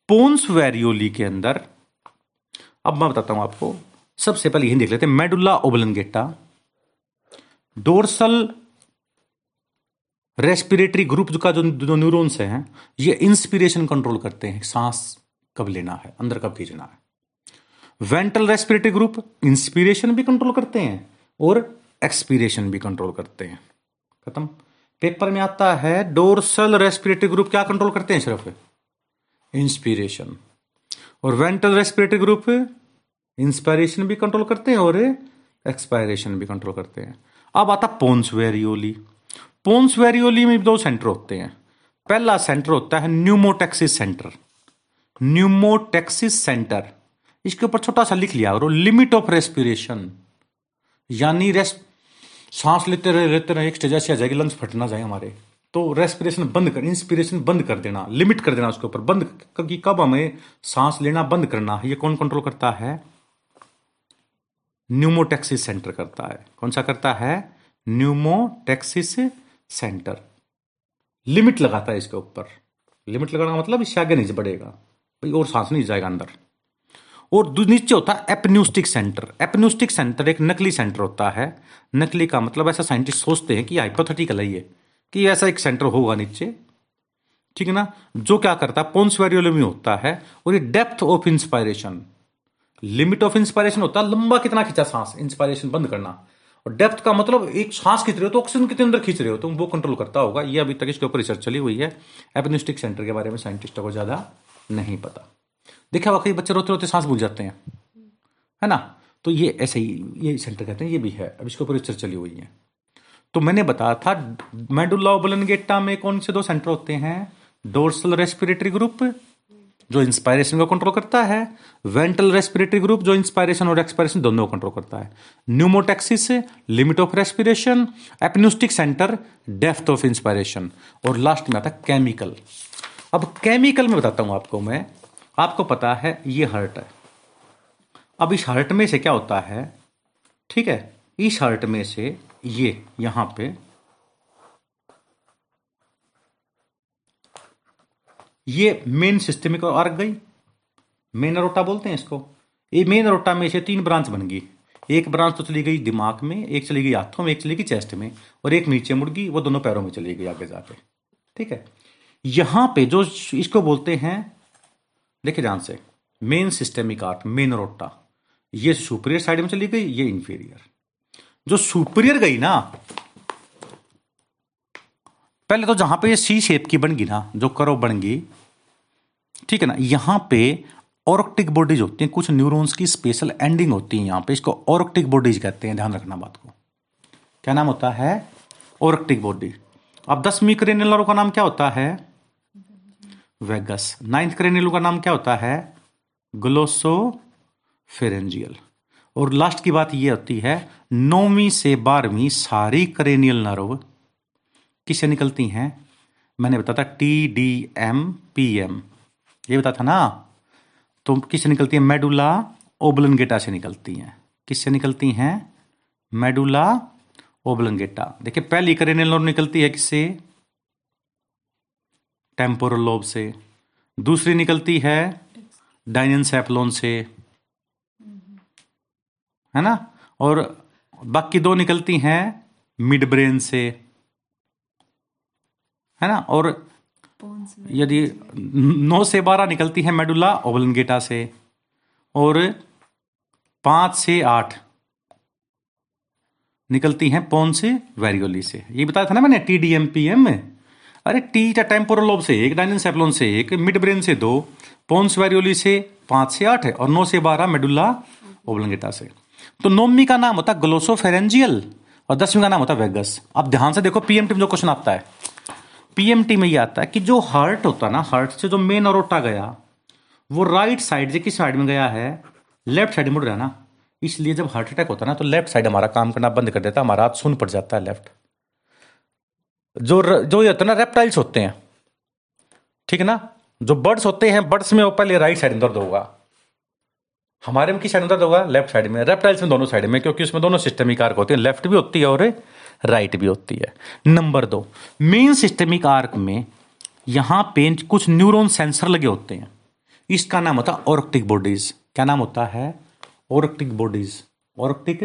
pons varolii के अंदर, अब मैं बताता हूँ आपको, सबसे पहले यही देख लेते हैं medulla oblongata dorsal respiratory group का जो जो न्यूरॉन्स हैं, ये इंस्पिरेशन कंट्रोल करते हैं। सांस कब लेना है, अंदर कब खींचना है। वेंट्रल रेस्पिरेटरी ग्रुप इंस्पिरेशन भी कंट्रोल करते हैं और एक्सपीरेशन भी कंट्रोल करते हैं। खत्म। पेपर में आता है डोरसल रेस्पिरेटरी ग्रुप क्या कंट्रोल करते हैं सिर्फ़? इंस्पिरेशन और वेंट्रल रेस्पिरेटरी ग्रुप इंस्पायरेशन भी कंट्रोल करते हैं और एक्सपायरेशन भी कंट्रोल करते हैं। अब आता पोन्स वेरियोली पोन्स वेरियोली में दो सेंटर होते हैं। पहला सेंटर होता है न्यूमोटेक्सिस सेंटर न्यूमोटेक्सिस सेंटर इसके ऊपर छोटा सा लिख लिया और लिमिट ऑफ़ रेस्पिरेशन यानी रेस्ट सांस लेते रहे लेते रहे, एक स्टेज ऐसी आ जाएगी लंग्स फट ना जाए हमारे। तो रेस्पिरेशन बंद कर इंस्पिरेशन बंद कर देना लिमिट कर देना उसके ऊपर। बंद क्योंकि कब हमें सांस लेना बंद करना है, ये कौन कंट्रोल करता है? न्यूमोटेक्सिस सेंटर करता है। कौन सा करता है? न्यूमोटेक्सिस सेंटर। लिमिट लगाता है इसके ऊपर। लिमिट लगाना मतलब इससे आगे नहीं बढ़ेगा। भाई और सांस नहीं जाएगा अंदर। और नीचे होता है एपन्यूस्टिक सेंटर एपन्यूस्टिक सेंटर एक नकली सेंटर होता है। नकली का मतलब ऐसा साइंटिस्ट सोचते हैं कि हाइपोथेटिकल है ये, कि ऐसा एक सेंटर होगा नीचे। ठीक है ना? जो क्या करता है पोन्स वेरियोलमी होता है और ये depth of inspiration limit of inspiration होता है, लंबा कितना खींचा सांस इंस्पायरेशन बंद करना। और डेप्थ का मतलब एक सांस खींच रहे हो तो ऑक्सीजन कितने अंदर खींच रहे हो? तो वो कंट्रोल करता होगा। ये अभी तक इसके ऊपर रिसर्च चली हुई है। एपनिस्टिक सेंटर के बारे में साइंटिस्टों को ज़्यादा नहीं पता। देखा वाकई बच्चे रोते रोते सांस भूल जाते हैं। है ना? तो ये ऐसे ही, ये सेंटर कहते हैं, ये भी है। अब इसके ऊपर रिसर्च चली हुई है। तो मैंने बताया था मेडुल्ला ओबलनगेटा में कौन से दो सेंटर होते हैं? डोर्सल रेस्पिरेटरी ग्रुप जो इंस्पायरेशन को कंट्रोल करता है वेंटल रेस्पिरेटरी ग्रुप जो इंस्पायरेशन और एक्सपायरेशन दोनों को कंट्रोल करता है। Pneumotaxic limit of respiration apneustic centre depth of inspiration और लास्ट में आता है केमिकल अब केमिकल में बताता हूँ आपको मैं। आपको पता है ये हर्ट है। अब इस हर्ट में से क्या होता है? ठीक है, इस हर्ट में से ये यहाँ पे ये मेन सिस्टमिक आर्क गई। मेन अरोटा बोलते हैं इसको। ये मेन अरोटा में से तीन ब्रांच बन गई। एक ब्रांच तो चली गई दिमाग में, एक चली गई हाथों में, एक चली गई चेस्ट में, और एक नीचे मुड़ गई, वो दोनों पैरों में चली गई आगे जाके। ठीक है? यहाँ पे जो इसको बोलते हैं, देखिए ध्यान से main systemic arch main aorta ये सुपरियर साइड में चली गई, ये इंफीरियर जो सुपरियर गई ना पहले तो जहाँ पे ये सी शेप की बन गई ना, जो करो बन गई, ठीक है ना, यहाँ पे ऑर्क्टिक बॉडीज होती हैं, कुछ न्यूरॉन्स की स्पेशल एंडिंग होती है यहाँ पे, इसको ऑर्क्टिक बॉडीज कहते हैं, ध्यान रखना बात को। क्या नाम होता है? ऑर्क्टिक बॉडी अब दसवीं क्रेनियलरों का नाम क्या होता है? वेगस। नाइन्थ क्रेनियल का नाम क्या होता है? ग्लोसो फेरेंजियल और लास्ट की बात यह होती है, नौवीं से बारहवीं सारी क्रेनियल नर्व किससे निकलती हैं? मैंने बताया था T D M P M ये बताया था ना? तो किससे निकलती है? मेडुला ओबलनगेटा से निकलती हैं। किससे निकलती हैं? Medulla oblongata. देखिए, पहली करेनियल लोब निकलती है किससे? टेम्पोरल लोब से। दूसरी निकलती है डाइनन सेपलोन से। है ना? और बाकी दो निकलती हैं मिड ब्रेन से। है ना? और यदि नौ से बारह निकलती है मेडुला ओबलनगेटा से, और पाँच से आठ निकलती हैं पौन से वेरियोली से। ये बताया था ना मैंने T D M P M अरे टी या टेम्पोरल लोब से, एक डायन सेप्लोन से, एक मिड ब्रेन से दो पोन्स वेरियोली से पाँच से आठ है और नौ से बारह मेडुला ओबलंगेटा से। तो नोमी का नाम होता ग्लोसोफेरेंजियल, और दसवीं का नाम होता वेगस। अब ध्यान से देखो पीएमटी में जो क्वेश्चन आता है पीएमटी में ये आता है कि जो हार्ट होता है ना हार्ट से जो मेन अरोटा गया, वो राइट साइड से किस साइड में गया है? लेफ़्ट साइड मुड़ रहा ना। इसलिए जब हार्ट अटैक होता है ना तो लेफ़्ट साइड हमारा काम करना बंद कर देता है, हमारा हाथ सुन पड़ जाता है लेफ़्ट जो जो ये होता है ना रेप्टाइल्स होते हैं, ठीक है ना? जो बर्ड्स होते हैं बर्ड्स में वो पहले राइट साइड में दर्द होगा। हमारे में किस साइड में दर्द होगा? लेफ़्ट साइड में। रेप्टाइल्स में दोनों साइड में, क्योंकि उसमें दोनों सिस्टमिक आर्क होते हैं। लेफ़्ट भी होती है और राइट भी होती है। नंबर दो, मेन सिस्टमिक आर्क में यहाँ पे कुछ न्यूरॉन सेंसर लगे होते हैं। इसका नाम होता है ऑर्क्टिक बॉडीज। क्या नाम होता है? Aortic bodies. ऑर्क्टिक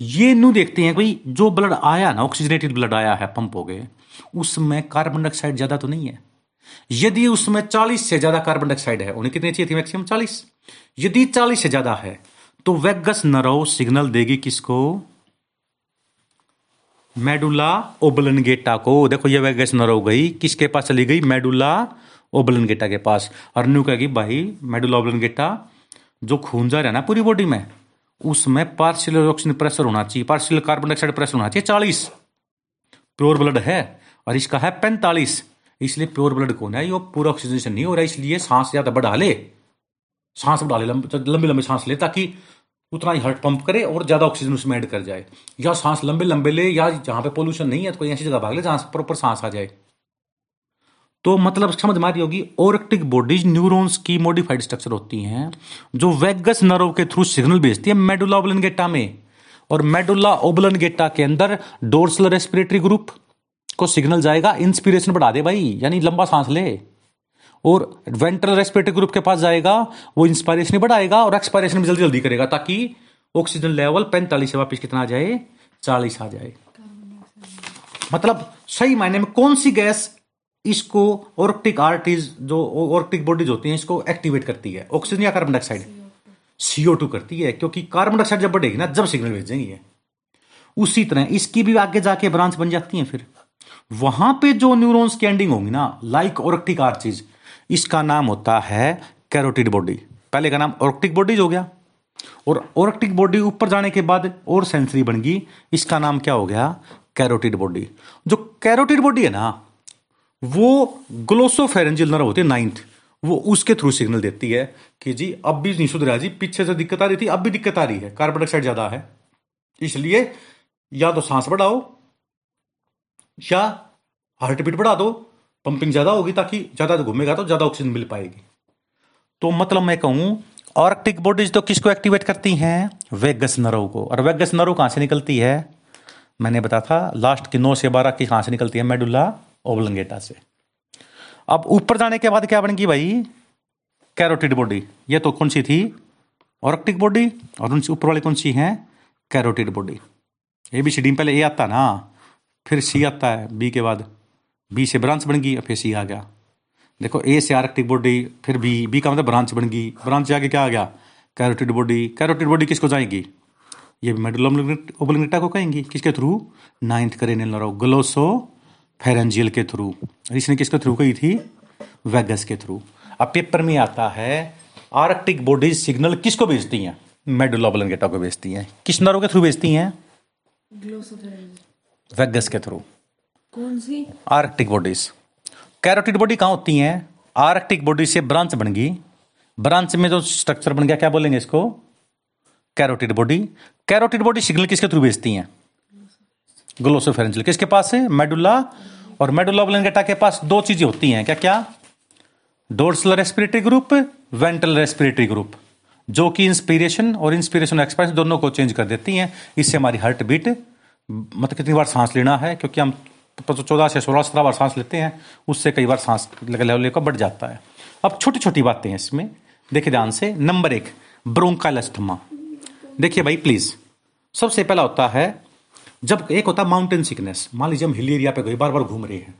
ये न्यू देखते हैं भाई, जो ब्लड आया ना ऑक्सीजनेटेड ब्लड आया है पंप हो गए, उसमें कार्बन डाइऑक्साइड ज़्यादा तो नहीं है। यदि उसमें 40 से ज़्यादा कार्बन डाइऑक्साइड है, उन्हें कितनी चाहिए थी मैक्सिमम 40 यदि 40 से ज़्यादा है तो वेगस नरो सिग्नल देगी किसको? मेडुला ओबलनगेटा को। देखो, ये वेगस नरो गई। किसके पास चली गई? मेडुला ओबलनगेटा के पास। और न्यू कहेगी, भाई, मेडुला ओबलनगेटा, जो खून जा रहा है ना पूरी बॉडी में, उसमें पार्शियल ऑक्सीजन प्रेशर होना चाहिए। पार्शियल कार्बन डाइऑक्साइड प्रेशर होना चाहिए, चालीस। प्योर ब्लड है, और इसका है पैंतालीस। इसलिए प्योर ब्लड कौन है? ये पूरा ऑक्सीजन नहीं हो रहा, इसलिए सांस ज़्यादा बढ़ा ले। सांस बढ़ा ले, लंबी लंबी सांस ले, ताकि उतना ही हार्ट पंप करे और ज़्यादा ऑक्सीजन उसमें ऐड कर जाए। या सांस लंबे लंबे ले, या जहाँ पे पोल्यूशन नहीं है तो कोई ऐसी जगह भाग ले जहाँ प्रॉपर सांस आ जाए। तो मतलब समझ मारी होगी ओरेक्टिक बॉडीज न्यूरॉन्स की मॉडिफाइड स्ट्रक्चर होती हैं, जो वेगस नर्व के थ्रू सिग्नल भेजती है मेडुला ओबलन गेटा में। और मेडुला ओबलन गेटा के अंदर डोर्सल रेस्पिरेटरी ग्रुप को सिग्नल जाएगा इंस्पिरेशन बढ़ा दे भाई, यानी लंबा सांस ले। और वेंट्रल रेस्पिरेटरी ग्रुप के पास जाएगा, वो इंस्पायरेशन बढ़ाएगा और एक्सपायरेशन भी जल्दी जल्दी करेगा ताकि ऑक्सीजन लेवल पैंतालीस से वापिस कितना आ जाए? चालीस आ जाए। मतलब सही मायने में कौन सी गैस इसको ऑर्टिक आर्टिज जो ऑर्टिक बॉडीज होती हैं, इसको एक्टिवेट करती है? ऑक्सीजन या कार्बन डाइऑक्साइड सीओ टू करती है, क्योंकि कार्बन डाइऑक्साइड जब बढ़ेगी ना, जब सिग्नल भेजेंगी भेजेंगे उसी तरह इसकी भी आगे जाके ब्रांच बन जाती है फिर। वहाँ पे जो न्यूरॉन्स की एंडिंग होंगी ना लाइक ऑर्टिक आर्चिज इसका नाम होता है कैरोटिड बॉडी। पहले का नाम ऑर्टिक बॉडीज हो गया। और ऑर्टिक बॉडी ऊपर जाने के बाद और सेंसरी बन गई। इसका नाम क्या हो गया? Carotid body. जो कैरोटिड बॉडी है ना, वो ग्लोसोफेरेंजियल नर्व होती है, नाइन्थ। वो उसके थ्रू सिग्नल देती है कि जी, अब भी नहीं सुधरा जी, पीछे से दिक्कत आ रही थी, अब भी दिक्कत आ रही है। कार्बन डाइऑक्साइड ज़्यादा है। इसलिए या तो सांस बढ़ाओ या हार्ट बीट बढ़ा दो। पंपिंग ज़्यादा होगी ताकि ज़्यादा घूमेगा तो ज़्यादा ऑक्सीजन मिल पाएगी। तो मतलब मैं कहूँ ऑर्टिक बॉडीज तो किसको एक्टिवेट करती हैं? वेगस नरव को। और वेगस नरव कहाँ से निकलती है? मैंने बताया था लास्ट की नौ से बारह की कहाँ से निकलती है? मेडुला ओबलंगेटा से। अब ऊपर जाने के बाद क्या बनेगी भाई? कैरोटिड बॉडी ये तो कौन सी थी? ऑर्टिक बॉडी और उनसे ऊपर वाली कौन सी है? Carotid body A B C D पहले ए आता ना? फिर सी आता है। बी के बाद बी से ब्रांच बन गई फिर सी आ गया। देखो ए से आर्कटिक बॉडी फिर बी बी का मतलब ब्रांच बन गई। ब्रांच आगे क्या आ गया? कैरोटिड बॉडी कैरोटिड बॉडी किसको जाएगी? ये भी मेडुलम ओबलंगेटा को कहेंगी। किसके through ninth cranial nerve glossopharyngeal के थ्रू इसने किसके थ्रू कही थी? वेगस के थ्रू अब पेपर में आता है आर्कटिक बॉडीज सिग्नल किसको भेजती हैं? मेडुला ओबलंगेटा को भेजती हैं। किस नर्व के थ्रू भेजती हैं? वेगस के थ्रू कौन सी? Aortic bodies. कैरोटिड बॉडी कहाँ होती हैं? आर्कटिक बॉडी से ब्रांच बन गई। ब्रांच में जो स्ट्रक्चर बन गया, क्या बोलेंगे इसको? Carotid body. Carotid body signal किसके थ्रू भेजती हैं? ग्लोसोफेरेंजियल किसके पास है? मेडुला। और मेडुला ओब्लंगेटा के पास दो चीज़ें होती हैं। क्या क्या dorsal respiratory group ventral respiratory group. जो कि इंस्पिरेशन और इंस्पिरेशन एक्सप्रेस दोनों को चेंज कर देती हैं। इससे हमारी हार्ट बीट मतलब कितनी बार सांस लेना है, क्योंकि हम चौदह से सोलह, सत्रह बार सांस लेते हैं, उससे कई बार सांस लेवल लेकर बढ़ जाता है। अब छोटी छोटी बातें हैं इसमें। देखिए ध्यान से, नंबर एक ब्रोंकाल अस्थमा देखिए भाई प्लीज़ सबसे पहला होता है, जब एक होता है माउंटेन सिकनेस मान लीजिए हम हिल एरिया पे गए बार बार घूम रहे हैं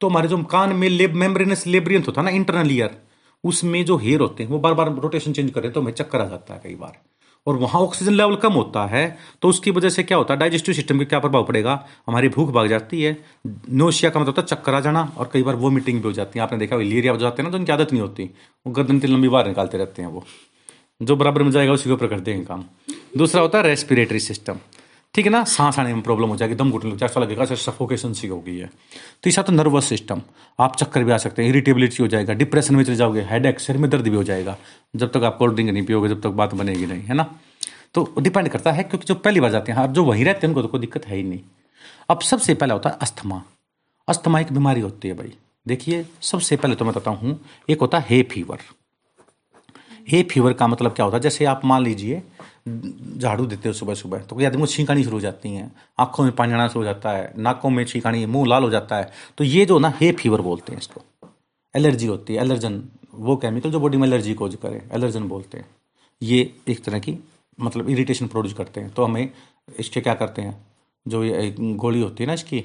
तो हमारे जो कान में लेब मेम्ब्रेनस लेब्रियंथ होता है ना इंटरनल ईयर उसमें जो हेयर होते हैं, वो बार बार रोटेशन चेंज करें तो हमें चक्कर आ जाता है कई बार। और वहाँ ऑक्सीजन लेवल कम होता है तो उसकी वजह से क्या होता है? डाइजेस्टिव सिस्टम पे क्या प्रभाव पड़ेगा? हमारी भूख भाग जाती है। नोशिया का मतलब होता है चक्कर आ जाना और कई बार वो मीटिंग भी हो जाती है। आपने देखा लेरिया हो जाते हैं ना तो उनकी आदत नहीं होती। वो गर्दन तीन लंबी बार निकालते रहते हैं वो। जो बराबर में जाएगा, उसी के ऊपर कर देंगे काम। दूसरा होता है रेस्पिरेटरी सिस्टम ठीक है ना? सांस आने में प्रॉब्लम हो जाएगी, दम घुटने लग ऐसा लगेगा सफोकेशन सी हो गई है। तीसरा तो नर्वस सिस्टम आप चक्कर भी आ सकते हैं इरिटेबिलिटी हो जाएगा डिप्रेशन में चले जाओगे हेड एक सिर में दर्द भी हो जाएगा, जब तक आप कोल्ड ड्रिंक नहीं पियोगे, जब तक बात बनेगी नहीं, है ना? तो डिपेंड करता है, क्योंकि जो पहली बार जाते हैं जो वहीं रहते हैं, उनको तो कोई दिक्कत है ही नहीं। अब सबसे पहला होता है अस्थमा। अस्थमा एक बीमारी होती है भाई। देखिए, सबसे पहले तो मैं बताता हूँ, एक होता है हे फीवर हे फीवर का मतलब क्या होता है? जैसे आप मान लीजिए झाड़ू देते हो सुबह सुबह। तो कोई आदमी को छींकानी शुरू हो जाती हैं। आँखों में पानी आना शुरू हो जाता है, नाकों में छींकानी, मुँह लाल हो जाता है। तो ये जो ना, हे फीवर बोलते हैं इसको। एलर्जी होती है, एलर्जन, वो केमिकल जो बॉडी में एलर्जी कोज करे, एलर्जन बोलते हैं। ये एक तरह की मतलब इरिटेशन प्रोड्यूस करते हैं। तो हमें इसके क्या करते हैं? जो ये गोली होती है ना इसकी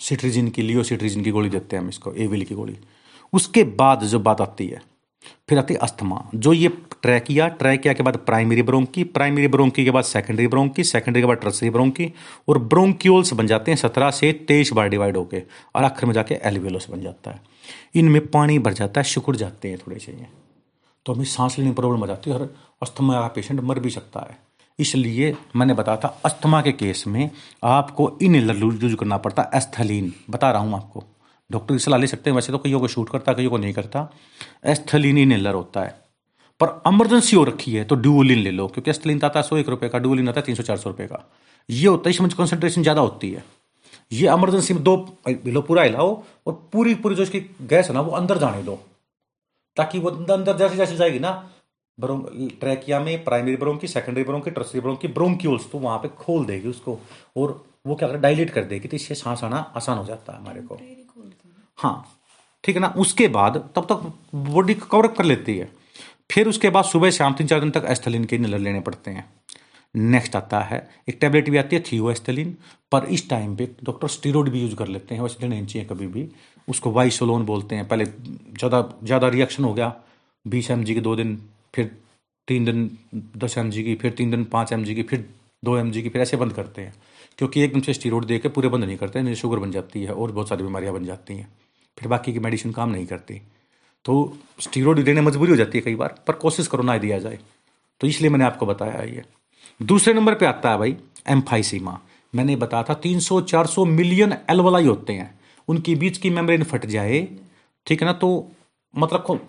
सिट्रीजिन की लियो सिट्रीजिन की गोली देते हैं हम इसको एविल की गोली। उसके बाद जो बात आती है फिर आती अस्थमा। जो ये ट्रैकिया ट्रैकिया के बाद प्राइमरी ब्रोंकी प्राइमरी ब्रोंकी के बाद सेकेंडरी ब्रोंकी, सेकेंडरी के बाद ट्रसरी ब्रोंकी और ब्रोंक्यूल्स बन जाते हैं सत्रह से तेईस बार डिवाइड होकर और आखिर में जाके एलिवेलोस बन जाता है। इनमें पानी भर जाता है शुक्र जाते हैं थोड़े से ये। तो हमें सांस लेने प्रॉब्लम हो जाती है और अस्थमा का पेशेंट मर भी सकता है। इसलिए मैंने बताया था अस्थमा के केस में आपको इन यूज़ करना पड़ता है, एस्थलीन। बता रहा हूँ आपको। डॉक्टर की सलाह ले सकते हैं। वैसे तो कईयों को शूट करता है कईयों को नहीं करता। एस्थलीन इनहेलर होता है। पर इमरजेंसी हो रखी है तो ड्यूलिन ले लो, क्योंकि एस्थलीन आता है, सौ एक रुपये का ड्यूलिन आता है, तीन सौ चार सौ रुपये का। ये होता है, इसमें कंसनट्रेशन ज़्यादा होती है। ये इमरजेंसी में दो लो, पूरा हिलाओ, और पूरी पूरी जो इसकी गैस है ना, वो अंदर जाने दो। ताकि वो अंदर जैसे जैसे जाएगी ना ट्रैकिया में primary bronchi secondary bronchi tertiary bronchi bronchioles तो वहाँ पे खोल देगी उसको, और वो क्या कर डायलेट कर देगी तो इससे सांस आना आसान हो जाता है हमारे को। हाँ ठीक है ना? उसके बाद तब तक बॉडी कवर कर लेती है। फिर उसके बाद सुबह शाम तीन चार दिन तक एस्थलीन के नलर लेने पड़ते हैं। नेक्स्ट आता है, एक टैबलेट भी आती है थियो एस्थलीन पर इस टाइम पे डॉक्टर स्टीरोड भी यूज़ कर लेते हैं, वैसे लेने चाहिए कभी भी। उसको वाइसोलोन बोलते हैं, पहले ज़्यादा ज़्यादा रिएक्शन हो गया, बीस एम के दो दिन, फिर तीन दिन, दस एम की, फिर तीन दिन, पाँच एम की, फिर दो एम की, फिर ऐसे बंद करते हैं। क्योंकि एकदम से स्टीरोड दे के पूरे बंद नहीं करते, नहीं शुगर बन जाती है और बहुत सारी बीमारियाँ बन जाती हैं। फिर बाकी की मेडिसिन काम नहीं करती। तो स्टीरोड देने मजबूरी हो जाती है कई बार, पर कोशिश करो ना दिया जाए। तो इसलिए मैंने आपको बताया ये। दूसरे नंबर पे आता है भाई, एम्फाइसीमा। मैंने बताया था 300-400 मिलियन एलवलाई होते हैं। उनके बीच की मेम्ब्रेन फट जाए, ठीक है ना तो मतलब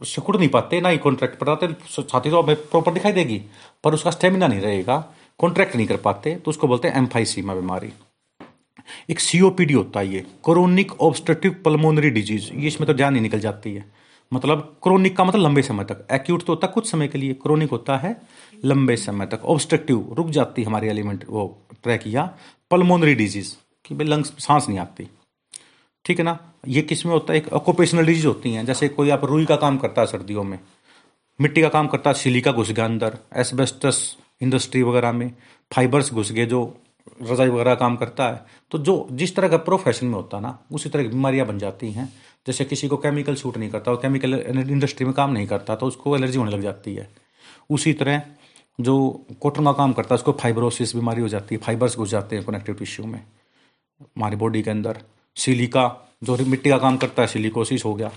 सिकुड़ नहीं पाते, ना ही कॉन्ट्रैक्ट पटाते छाती तो प्रॉपर दिखाई देगी, पर उसका स्टेमिना नहीं रहेगा कॉन्ट्रैक्ट नहीं कर पाते तो उसको बोलते हैं एम्फाइसीमा बीमारी। एक सीओपीडी होता है ये क्रोनिक ऑब्स्ट्रक्टिव पल्मोनरी डिज़ीज़ ये इसमें तो जान नहीं निकल जाती है। मतलब क्रोनिक का मतलब लंबे समय तक। एक्यूट तो होता है कुछ समय के लिए क्रोनिक होता है लंबे समय तक। ऑब्स्ट्रक्टिव रुक जाती है हमारी एलिमेंट वो ट्रैक या पल्मोनरी डिज़ीज़ कि भाई लंग्स सांस नहीं आती। ठीक है ना? ये किसमें होता है? एक ऑक्यूपेशनल डिज़ीज़ होती हैं। जैसे कोई आप रुई का काम करता है सर्दियों में, मिट्टी का काम करता है, सिलिका घुस गया अंदर एसबेस्टस इंडस्ट्री वगैरह में फाइबर्स घुस गए जो रजाई वगैरह काम करता है तो जो जिस तरह का प्रोफेशन में होता है ना, उसी तरह की बीमारियाँ बन जाती हैं। जैसे किसी को केमिकल शूट नहीं करता और केमिकल इंडस्ट्री में काम नहीं करता तो उसको एलर्जी होने लग जाती है। उसी तरह जो कॉटन का काम करता है, उसको फाइब्रोसिस बीमारी हो जाती है फाइबर्स घुस जाते हैं कनेक्टिव टिश्यू में, हमारी बॉडी के अंदर। सिलिका जो मिट्टी का काम करता है सिलिकोसिस हो गया।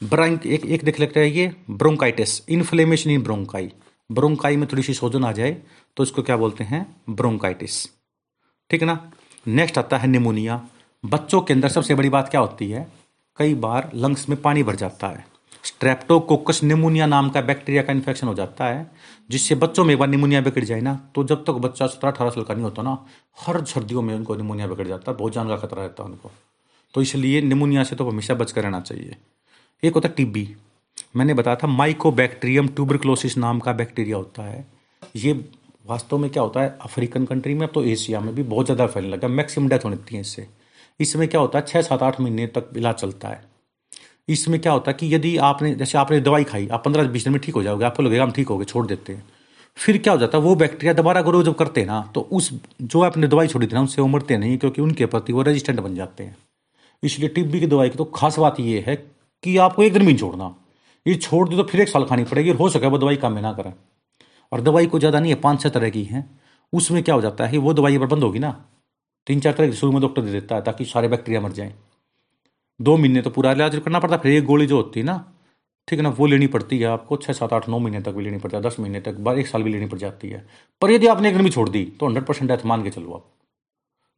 ब्रंक एक एक देख लेते है ये bronchitis inflammation in bronchi bronchi में थोड़ी सी सोजन आ जाए तो इसको क्या बोलते हैं? ब्रोंकाइटिस। ठीक है ना? नेक्स्ट आता है निमोनिया। बच्चों के अंदर सबसे बड़ी बात क्या होती है? कई बार लंग्स में पानी भर जाता है। स्ट्रेप्टोकोकस निमोनिया नाम का बैक्टीरिया का इन्फेक्शन हो जाता है, जिससे बच्चों में एक बार निमोनिया बिगड़ जाए ना तो जब तक बच्चा सत्रह अठारह साल का नहीं होता ना, हर सर्दियों में उनको निमोनिया बिगड़ जाता है, बहुत जान का खतरा रहता है उनको। तो इसलिए निमोनिया से तो हमेशा बच कर रहना चाहिए। एक होता है टीबी। मैंने बताया था माइकोबैक्टीरियम ट्यूबरक्लोसिस नाम का बैक्टीरिया होता है। ये वास्तव में क्या होता है? अफ्रीकन कंट्री में, अब तो एशिया में भी बहुत ज़्यादा फैलने लगा मैक्सिमम डेथ होने लगती है इससे। इसमें क्या होता है? छः सात, आठ महीने तक इलाज चलता है। इसमें क्या होता है कि यदि आपने, जैसे आपने दवाई खाई, आप पंद्रह, बीस दिन में ठीक हो जाओगे आपको लगेगा हम ठीक हो गए, छोड़ देते हैं। फिर क्या हो जाता है? वो बैक्टीरिया दोबारा ग्रो जब करते हैं ना तो उस, जो आपने दवाई छोड़ी थी ना उनसे वो मरते नहीं, क्योंकि उनके प्रति वो रेजिस्टेंट बन जाते हैं। इसलिए टिब्बी की दवाई की तो खास बात ये है कि आपको एक दिन भी छोड़ना। ये छोड़ दे तो फिर एक साल खानी पड़ेगी हो सके वो दवाई काम में ना करें। और दवाई को ज़्यादा नहीं है पाँच छः तरह की हैं। उसमें क्या हो जाता है, वो दवाई पर बंद होगी ना। तीन चार तरह की शुरू में डॉक्टर दे देता है ताकि सारे बैक्टीरिया मर जाएँ। दो महीने तो पूरा इलाज करना पड़ता है, फिर एक गोली जो होती है ना, ठीक है ना, वो लेनी पड़ती है आपको। छः सात, आठ, नौ महीने तक भी लेनी पड़ती है, दस महीने तक, बार एक साल भी लेनी पड़ जाती है। पर यदि आपने एक भी छोड़ दी तो हंड्रेड परसेंट डेथ मान के चलो आप।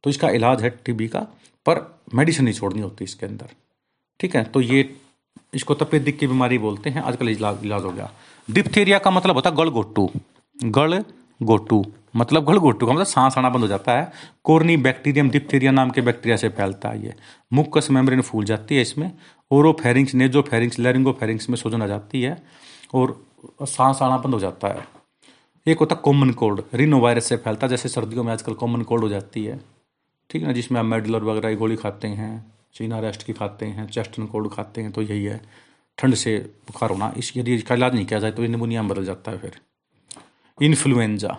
तो इसका इलाज है टीबी का, पर मेडिसिन नहीं छोड़नी होती इसके अंदर, ठीक है? तो ये इसको तपेदिक की बीमारी बोलते हैं, आजकल इलाज इलाज हो गया। डिप्थेरिया का मतलब होता है गल गोटू गल गोटू मतलब गल गोटू का मतलब सांस आना बंद हो जाता है। कोरनी बैक्टीरियम डिप्थेरिया नाम के बैक्टीरिया से फैलता है ये। मुक्कस मेम्ब्रेन फूल जाती है इसमें oropharynx nasopharynx laryngopharynx में सोजन आ जाती है, और सांस आना बंद हो जाता है। एक होता कॉमन कोल्ड रिनो वायरस से फैलता है, जैसे सर्दियों में आजकल कॉमन कोल्ड हो जाती है। ठीक है ना, जिसमें आप मेडलर वगैरह गोली खाते हैं। चीना रेस्ट की खाते हैं चेस्ट चेस्टन कोल्ड खाते हैं तो यही है। ठंड से बुखार होना इस यदि इसका इलाज नहीं किया जाए तो ये निमोनिया में बदल जाता है फिर। इन्फ्लुएंजा।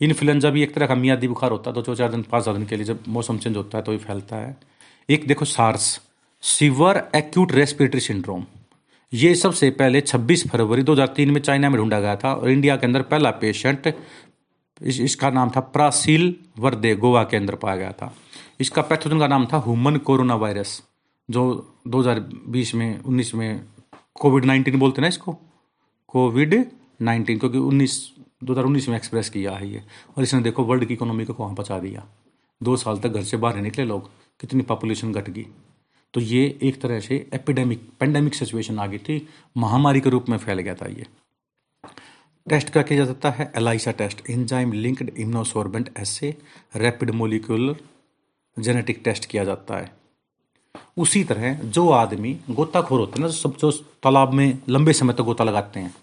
इन्फ्लुएंजा भी एक तरह का मियादी बुखार होता है तो दो चार दिन पाँच दिन के लिए जब मौसम चेंज होता है तो ये फैलता है। एक देखो SARS severe acute respiratory syndrome ये सबसे पहले 26 फरवरी 2003 में चाइना में ढूंढा गया था और इंडिया के अंदर पहला पेशेंट इस, इसका नाम था प्रासील वर्दे गोवा के अंदर पाया गया था। इसका पैथोजन का नाम था ह्यूमन कोरोना वायरस, जो 2020 में 19 में कोविड 19 बोलते ना इसको? कोविड 19 क्योंकि 19 2019 में एक्सप्रेस किया है ये, और इसने देखो वर्ल्ड की इकोनॉमी को वहाँ पहुँचा दिया। दो साल तक घर से बाहर निकले लोग, कितनी पॉपुलेशन घट गई। तो ये एक तरह से एपिडेमिक, पेंडेमिक सिचुएशन आ गई थी, महामारी के रूप में फैल गया था ये। टेस्ट क्या किया जाता है ELISA test, enzyme linked immunosorbent assay rapid molecular genetic test किया जाता है। उसी तरह जो आदमी गोताखोर होते हैं ना सब, जो तालाब में लंबे समय तक तो गोता लगाते हैं,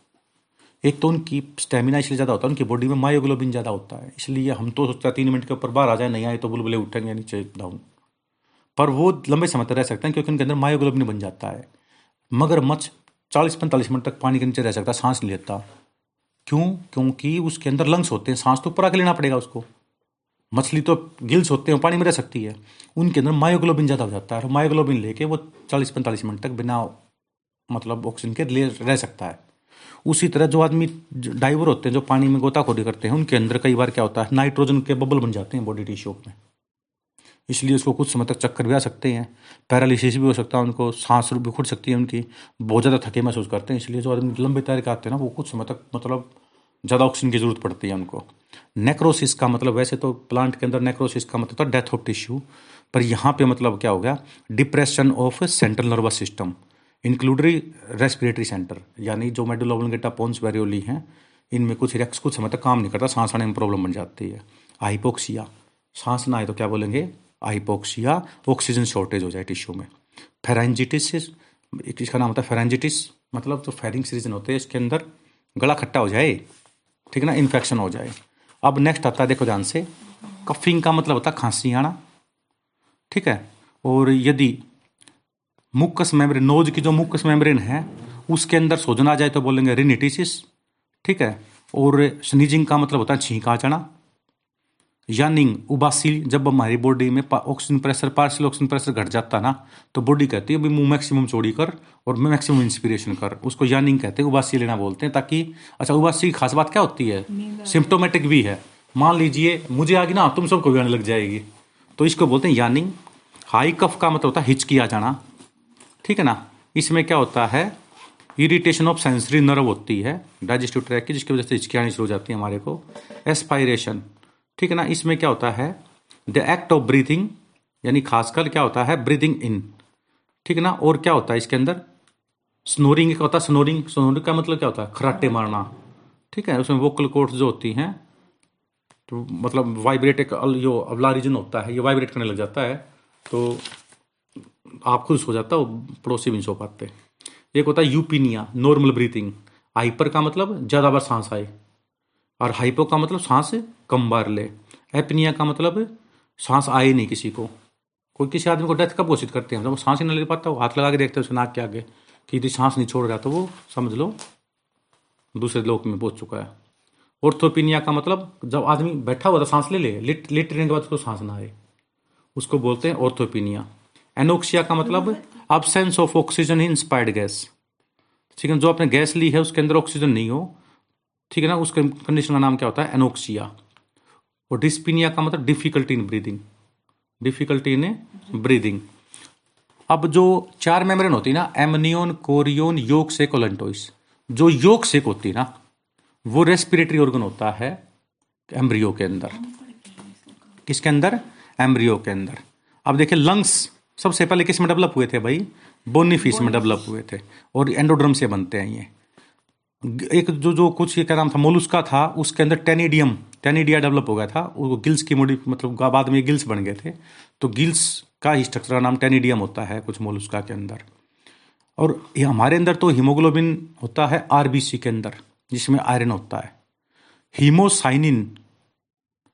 एक तो उनकी स्टेमिना इसलिए ज़्यादा होता है, उनकी बॉडी में मायोग्लोबिन ज़्यादा होता है। इसलिए हम तो सोचते हैं, तीन मिनट के ऊपर बाहर आ जाए, नहीं आए तो बुलबुले उठेंगे, नीचे डाउन पर वो लंबे समय तक रह सकते हैं, क्योंकि उनके अंदर मायोग्लोबिन बन जाता है। मगर मच्छ चालीस पैंतालीस मिनट तक पानी के नीचे रह सकता है, सांस नहीं लेता। क्यों? क्योंकि उसके अंदर लंग्स होते हैं, सांस तो ऊपर आके लेना पड़ेगा उसको। मछली तो गिल्स होते हैं पानी में रह सकती है। उनके अंदर मायोग्लोबिन ज़्यादा हो जाता है, और मायोग्लोबिन लेके वो चालीस पैंतालीस मिनट तक बिना मतलब ऑक्सीजन के ले रह सकता है। उसी तरह जो आदमी डाइवर होते हैं, जो पानी में गोताखोरी करते हैं, उनके अंदर कई बार क्या होता है नाइट्रोजन के बबल बन जाते हैं बॉडी टिश्यू में। इसलिए उसको कुछ समय तक चक्कर भी आ सकते हैं पैरालिसिस भी हो सकता है उनको, सांस भी खुट सकती है उनकी, बहुत ज़्यादा थके महसूस करते हैं, इसलिए जो आदमी लंबे तैर के आते हैं ना, वो कुछ समय तक मतलब ज़्यादा ऑक्सीजन की ज़रूरत पड़ती है उनको नेक्रोसिस का मतलब वैसे तो प्लांट के अंदर नेक्रोसिस का मतलब था डेथ ऑफ़ टिश्यू पर यहाँ पे मतलब क्या हो गया? Depression of central nervous system including respiratory centre यानी जो मेडुलोबलगेटा पोन्स वेरियोली हैं, इनमें कुछ रिक्स कुछ समय तक काम नहीं करता, सांस आने में प्रॉब्लम बन जाती है। हाइपोक्सिया सांस ना आए तो क्या बोलेंगे? हाइपोक्सिया ऑक्सीजन शॉर्टेज हो जाए टिश्यू में। फेरेंजिटिस एक इसका नाम होता है फेरेंजिटिस मतलब जो फेरिंग रीजन होते हैं, इसके अंदर गला खट्टा हो जाए ठीक है ना इन्फेक्शन हो जाए। अब नेक्स्ट आता है देखो ध्यान से कफिंग का मतलब होता है खांसी आना ठीक है? और यदि मुक्कस मेम्ब्रेन नोज़ की जो मुक्कस मेम्ब्रेन है, उसके अंदर सोजन आ जाए तो बोलेंगे रिनिटिसिस ठीक है? और स्नीजिंग का मतलब होता है छींक आ जाना। यानिंग उबासी जब हमारी बॉडी में oxygen pressure partial oxygen pressure घट जाता ना तो बॉडी कहती है अभी मुँह मैक्सिमम चौड़ी कर और मैक्सिमम इंस्पिरेशन कर। उसको यानिंग कहते हैं उबासी लेना बोलते हैं ताकि अच्छा उबासी की खास बात क्या होती है? सिम्टोमेटिक भी है। मान लीजिए मुझे आगे ना तुम सबको भी आने लग जाएगी। तो इसको बोलते हैं यानिंग। हाई कफ का मतलब होता है हिचकी आ जाना। ठीक है ना? इसमें क्या होता है? इरिटेशन ऑफ़ सेंसरी नर्व होती है डाइजेस्टिव ट्रैक की जिसकी वजह से हिचकी आनी शुरू हो जाती है हमारे को। एस्पायरेशन ठीक है ना? इसमें क्या होता है? द एक्ट ऑफ़ ब्रीथिंग यानी खासकर क्या होता है? ब्रीथिंग इन ठीक है ना? और क्या होता है इसके अंदर? स्नोरिंग क्या होता है स्नोरिंग स्नोरिंग का मतलब क्या होता है? खराटे मारना। ठीक है? उसमें वोकल कोर्ड्स जो होती हैं तो मतलब वाइब्रेट एक जो अवला रीजन होता है, ये वाइब्रेट करने लग जाता है तो आप खुश हो जाता हो, पड़ोसी भी नहीं सो पाते। एक होता है यूपीनिया नॉर्मल ब्रीथिंग हाइपर का मतलब ज़्यादा बार सांस आए। और हाइपो का मतलब सांस कम बार ले। एपनिया का मतलब सांस आए नहीं किसी को। कोई किसी आदमी को डेथ कब घोषित करते हैं? जब वो सांस ही नहीं ले पाता, वो हाथ लगा के देखते हैं उसके नाक के आगे कि यदि सांस नहीं छोड़ रहा तो वो समझ लो दूसरे लोक में पहुँच चुका है। ऑर्थोपिनिया का मतलब जब आदमी बैठा हुआ था, सांस ले ले लिट लेटने के बाद उसको सांस ना आए। उसको बोलते हैं ऑर्थोपिनिया एनोक्सिया का मतलब absence of oxygen inspired gas ठीक है, जो आपने गैस ली है, उसके अंदर ऑक्सीजन नहीं हो ठीक है ना उस कंडीशन का नाम क्या होता है? एनोक्सिया और डिस्पिनिया का मतलब difficulty in breathing difficulty in breathing अब जो चार मेम्ब्रेन होती है ना एमनियोन कोरियोन योग से कोलेंटोइस जो योग सेक होती है ना वो रेस्पिरेटरी ऑर्गन होता है एम्ब्रियो के अंदर. किसके अंदर? एम्ब्रियो के अंदर. अब देखिए लंग्स सबसे पहले किसमें डेवलप हुए थे भाई? बोनीफिस में डेवलप हुए थे और एंडोड्रम से बनते हैं ये. एक जो जो कुछ ये क्या नाम था, मोलुस्का था, उसके अंदर टेनिडियम, टेनिडिया डेवलप हो गया था, वो गिल्स की मोडी मतलब बाद में गिल्स बन गए थे। तो गिल्स का ही स्ट्रक्चर का नाम टेनिडियम होता है कुछ मोलुस्का के अंदर। और ये हमारे अंदर तो हीमोग्लोबिन होता है आरबीसी के अंदर, जिसमें आयरन होता है। हीमोसाइनिन,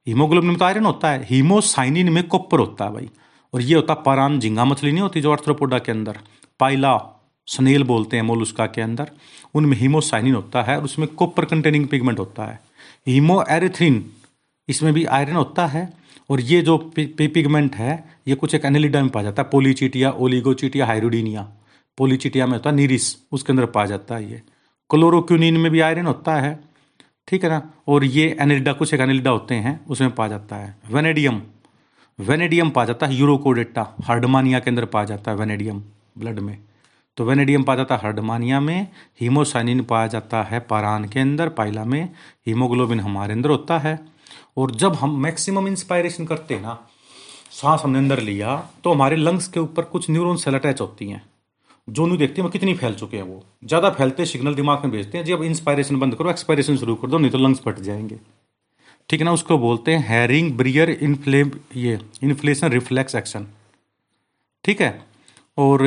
हीमोग्लोबिन में तो आयरन होता है, हीमोसाइनिन में कॉपर होता है भाई। और ये होता है पारान, झिंगा मछली नहीं होती जो अर्थ्रोपोडा के अंदर, पाइला। स्नेल बोलते हैं मोलुस्का के अंदर। उनमें हीमोसाइनिन होता है और उसमें कॉपर कंटेनिंग पिगमेंट होता है। हीमो एरिथ्रिन इसमें भी आयरन होता है और ये जो पिगमेंट है, ये कुछ एक एनेलिडा में पाया जाता है। पोलीचिटिया, ओलिगोचिटिया हाइरोडीनिया पोलीचिटिया में होता है, नीरिस, उसके अंदर पाया जाता है ये। क्लोरोक्यूनिन में भी आयरन होता है, ठीक है ना? और ये एनेलिडा, कुछ एक एनेलिडा होते हैं, उसमें पाया जाता है। वेनेडियम वेनेडियम पाया जाता है, यूरोकोडेटा, हार्डमानिया के अंदर पाया जाता है वेनेडियम ब्लड में। तो वेनेडियम पाया जाता है हर्डमानिया में, हीमोसाइनिन पाया जाता है पारान के अंदर पाइला में, हीमोग्लोबिन हमारे अंदर होता है। और जब हम मैक्सिमम इंस्पायरेशन करते हैं ना, सांस हमने अंदर लिया तो हमारे लंग्स के ऊपर कुछ न्यूरोन सेल अटैच होती हैं। जो नहीं देखते हैं वो कितनी फैल चुके हैं वो। ज़्यादा फैलते सिग्नल दिमाग में भेजते हैं जब इंस्पायरेशन बंद करो, एक्सपायरेशन शुरू कर दो, नहीं तो लंग्स फट जाएँगे। ठीक है ना, उसको बोलते हैं हैरिंग, ब्रियर, इन्फ्लेम, ये, इन्फ्लेशन रिफ्लेक्स एक्शन। ठीक है? और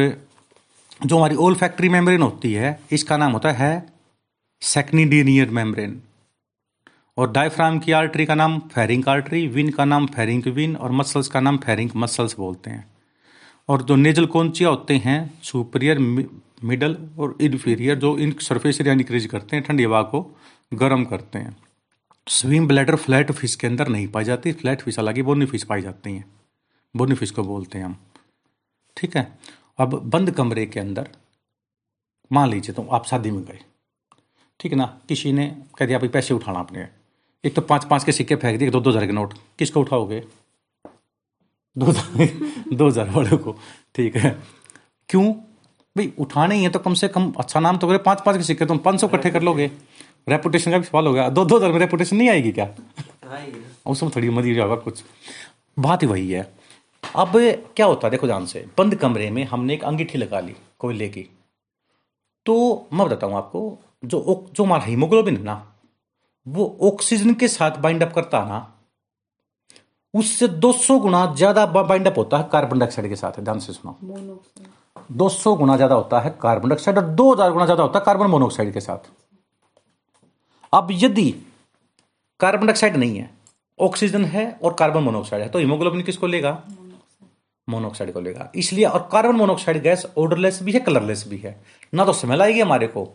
जो हमारी ओल फैक्ट्री मेम्ब्रेन होती है, इसका नाम होता है सेक्नीडिनियर मेम्ब्रेन और डायफ्राम की आर्टरी का नाम फेरिंग आर्टरी विन का नाम फेरिंग विन और मसल्स का नाम फेरिंग मसल्स बोलते हैं। और जो नेजल कोंचिया होते हैं सुपरियर मिडल और इन्फीरियर जो इन सरफेस एरिया इंक्रीज करते हैं, ठंडी हवा को गर्म करते हैं। स्विम ब्लैडर फ्लैट फ़िश के अंदर नहीं पाई जाती फ्लैट फ़िश हालाँकि बोनी फ़िश पाई जाती हैं। बोनी फ़िश को बोलते हैं हम। ठीक है? अब बंद कमरे के अंदर मान लीजिए तो आप शादी में गए। ठीक है ना? किसी ने कह दिया भाई पैसे उठाना आपने। एक तो पाँच पाँच के सिक्के फेंक दिए दो दो हज़ार के नोट। किसको उठाओगे? दो दो हज़ार वाले को। ठीक है। क्यों? भाई उठाने ही है तो कम से कम अच्छा नाम तो करे। पाँच पाँच के सिक्के तुम पाँच सौ इकट्ठे कर लोगे। रेपुटेशन का भी सवाल हो गया। दो दो हज़ार में रेपुटेशन नहीं आएगी क्या? उसमें थोड़ी मदी होगा कुछ। बात ही वही है। अब क्या होता है? देखो ध्यान से बंद कमरे में हमने एक अंगीठी लगा ली कोयले की तो मैं बताता हूँ आपको जो जो हमारा हीमोग्लोबिन है ना वो ऑक्सीजन के साथ बाइंड अप करता है ना उससे 200 गुना ज़्यादा बाइंड अप होता है कार्बन डाइऑक्साइड के साथ ध्यान से सुनो। 200 गुना ज़्यादा होता है कार्बन डाइऑक्साइड और 2000 गुना ज़्यादा होता है कार्बन मोनोऑक्साइड के साथ। अब यदि कार्बन डाइऑक्साइड नहीं है ऑक्सीजन है और कार्बन मोनोऑक्साइड है तो हीमोग्लोबिन किसको लेगा? मोनोऑक्साइड को लेगा। इसलिए, और कार्बन मोनोऑक्साइड गैस ऑर्डरलेस भी है कलरलेस भी है। ना तो स्मेल आएगी हमारे को,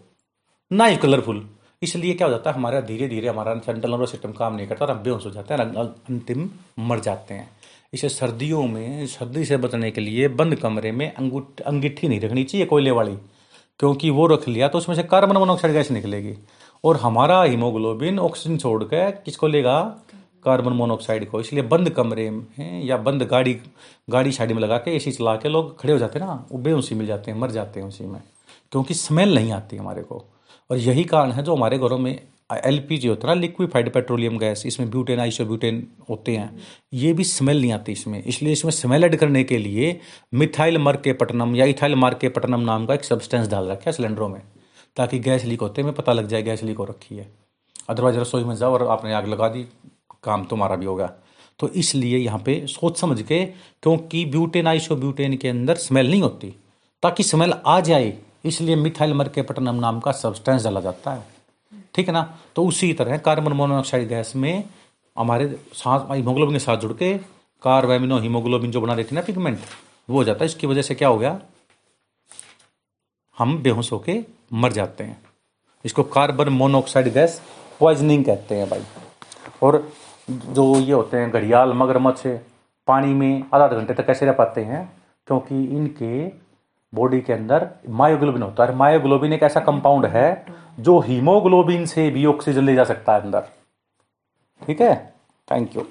ना ही कलरफुल इसलिए क्या हो जाता है, हमारा धीरे धीरे हमारा सेंट्रल नर्वस सिस्टम काम नहीं करता, और हम बेहोश हो जाते हैं अंतिम मर जाते हैं। इसे सर्दियों में, सर्दी से बचने के लिए बंद कमरे में अंगीठी नहीं रखनी चाहिए कोयले वाली, क्योंकि वो रख लिया तो उसमें से कार्बन मोनोऑक्साइड गैस निकलेगी। और हमारा हीमोग्लोबिन ऑक्सीजन छोड़ के किसको लेगा? कार्बन मोनोऑक्साइड को, इसलिए बंद कमरे में या बंद गाड़ी गाड़ी शाड़ी में लगा के एसी चला के लोग खड़े हो जाते हैं ना, वो बेहोशी मिल जाते हैं, मर जाते हैं उसी में, क्योंकि स्मेल नहीं आती हमारे को। और यही कारण है जो हमारे घरों में एल पी जी होता है ना लिक्विफाइड पेट्रोलियम गैस इसमें ब्यूटेन आइसोब्यूटेन होते हैं। ये भी स्मेल नहीं आती इसमें, इसलिए इसमें स्मेल ऐड करने के लिए मिथाइल मर के पटनम या इथाइल मार के पटनम नाम का एक सब्सटेंस डाल रखा है सिलेंडरों में, ताकि गैस लीक होते में पता लग जाए गैस लीक हो रखी है। अदरवाइज़ रसोई में जाओ और आपने आग लगा दी काम तुम्हारा भी होगा। तो इसलिए यहाँ पे सोच समझ के, क्योंकि ब्यूटेन आइसो ब्यूटेन के अंदर स्मेल नहीं होती, ताकि स्मेल आ जाए, इसलिए मिथाइल मरकेपटनम नाम का सब्सटेंस डाला जाता है। ठीक है ना? तो उसी तरह कार्बन मोनोऑक्साइड गैस में हमारे सांस हीमोग्लोबिन के साथ जुड़ के कार्बेमिनो हीमोग्लोबिन जो बना देती है ना पिगमेंट वो हो जाता है। इसकी वजह से क्या हो गया? हम बेहोश होके मर जाते हैं। इसको कार्बन मोनोऑक्साइड गैस पॉइजनिंग कहते हैं भाई। और जो ये होते हैं, घड़ियाल, मगरमच्छ, पानी में आधा आधे घंटे तक कैसे रह पाते हैं? क्योंकि इनके बॉडी के अंदर मायोग्लोबिन होता है। मायोग्लोबिन एक ऐसा कंपाउंड है जो हीमोग्लोबिन से भी ऑक्सीजन ले जा सकता है अंदर। ठीक है? Thank you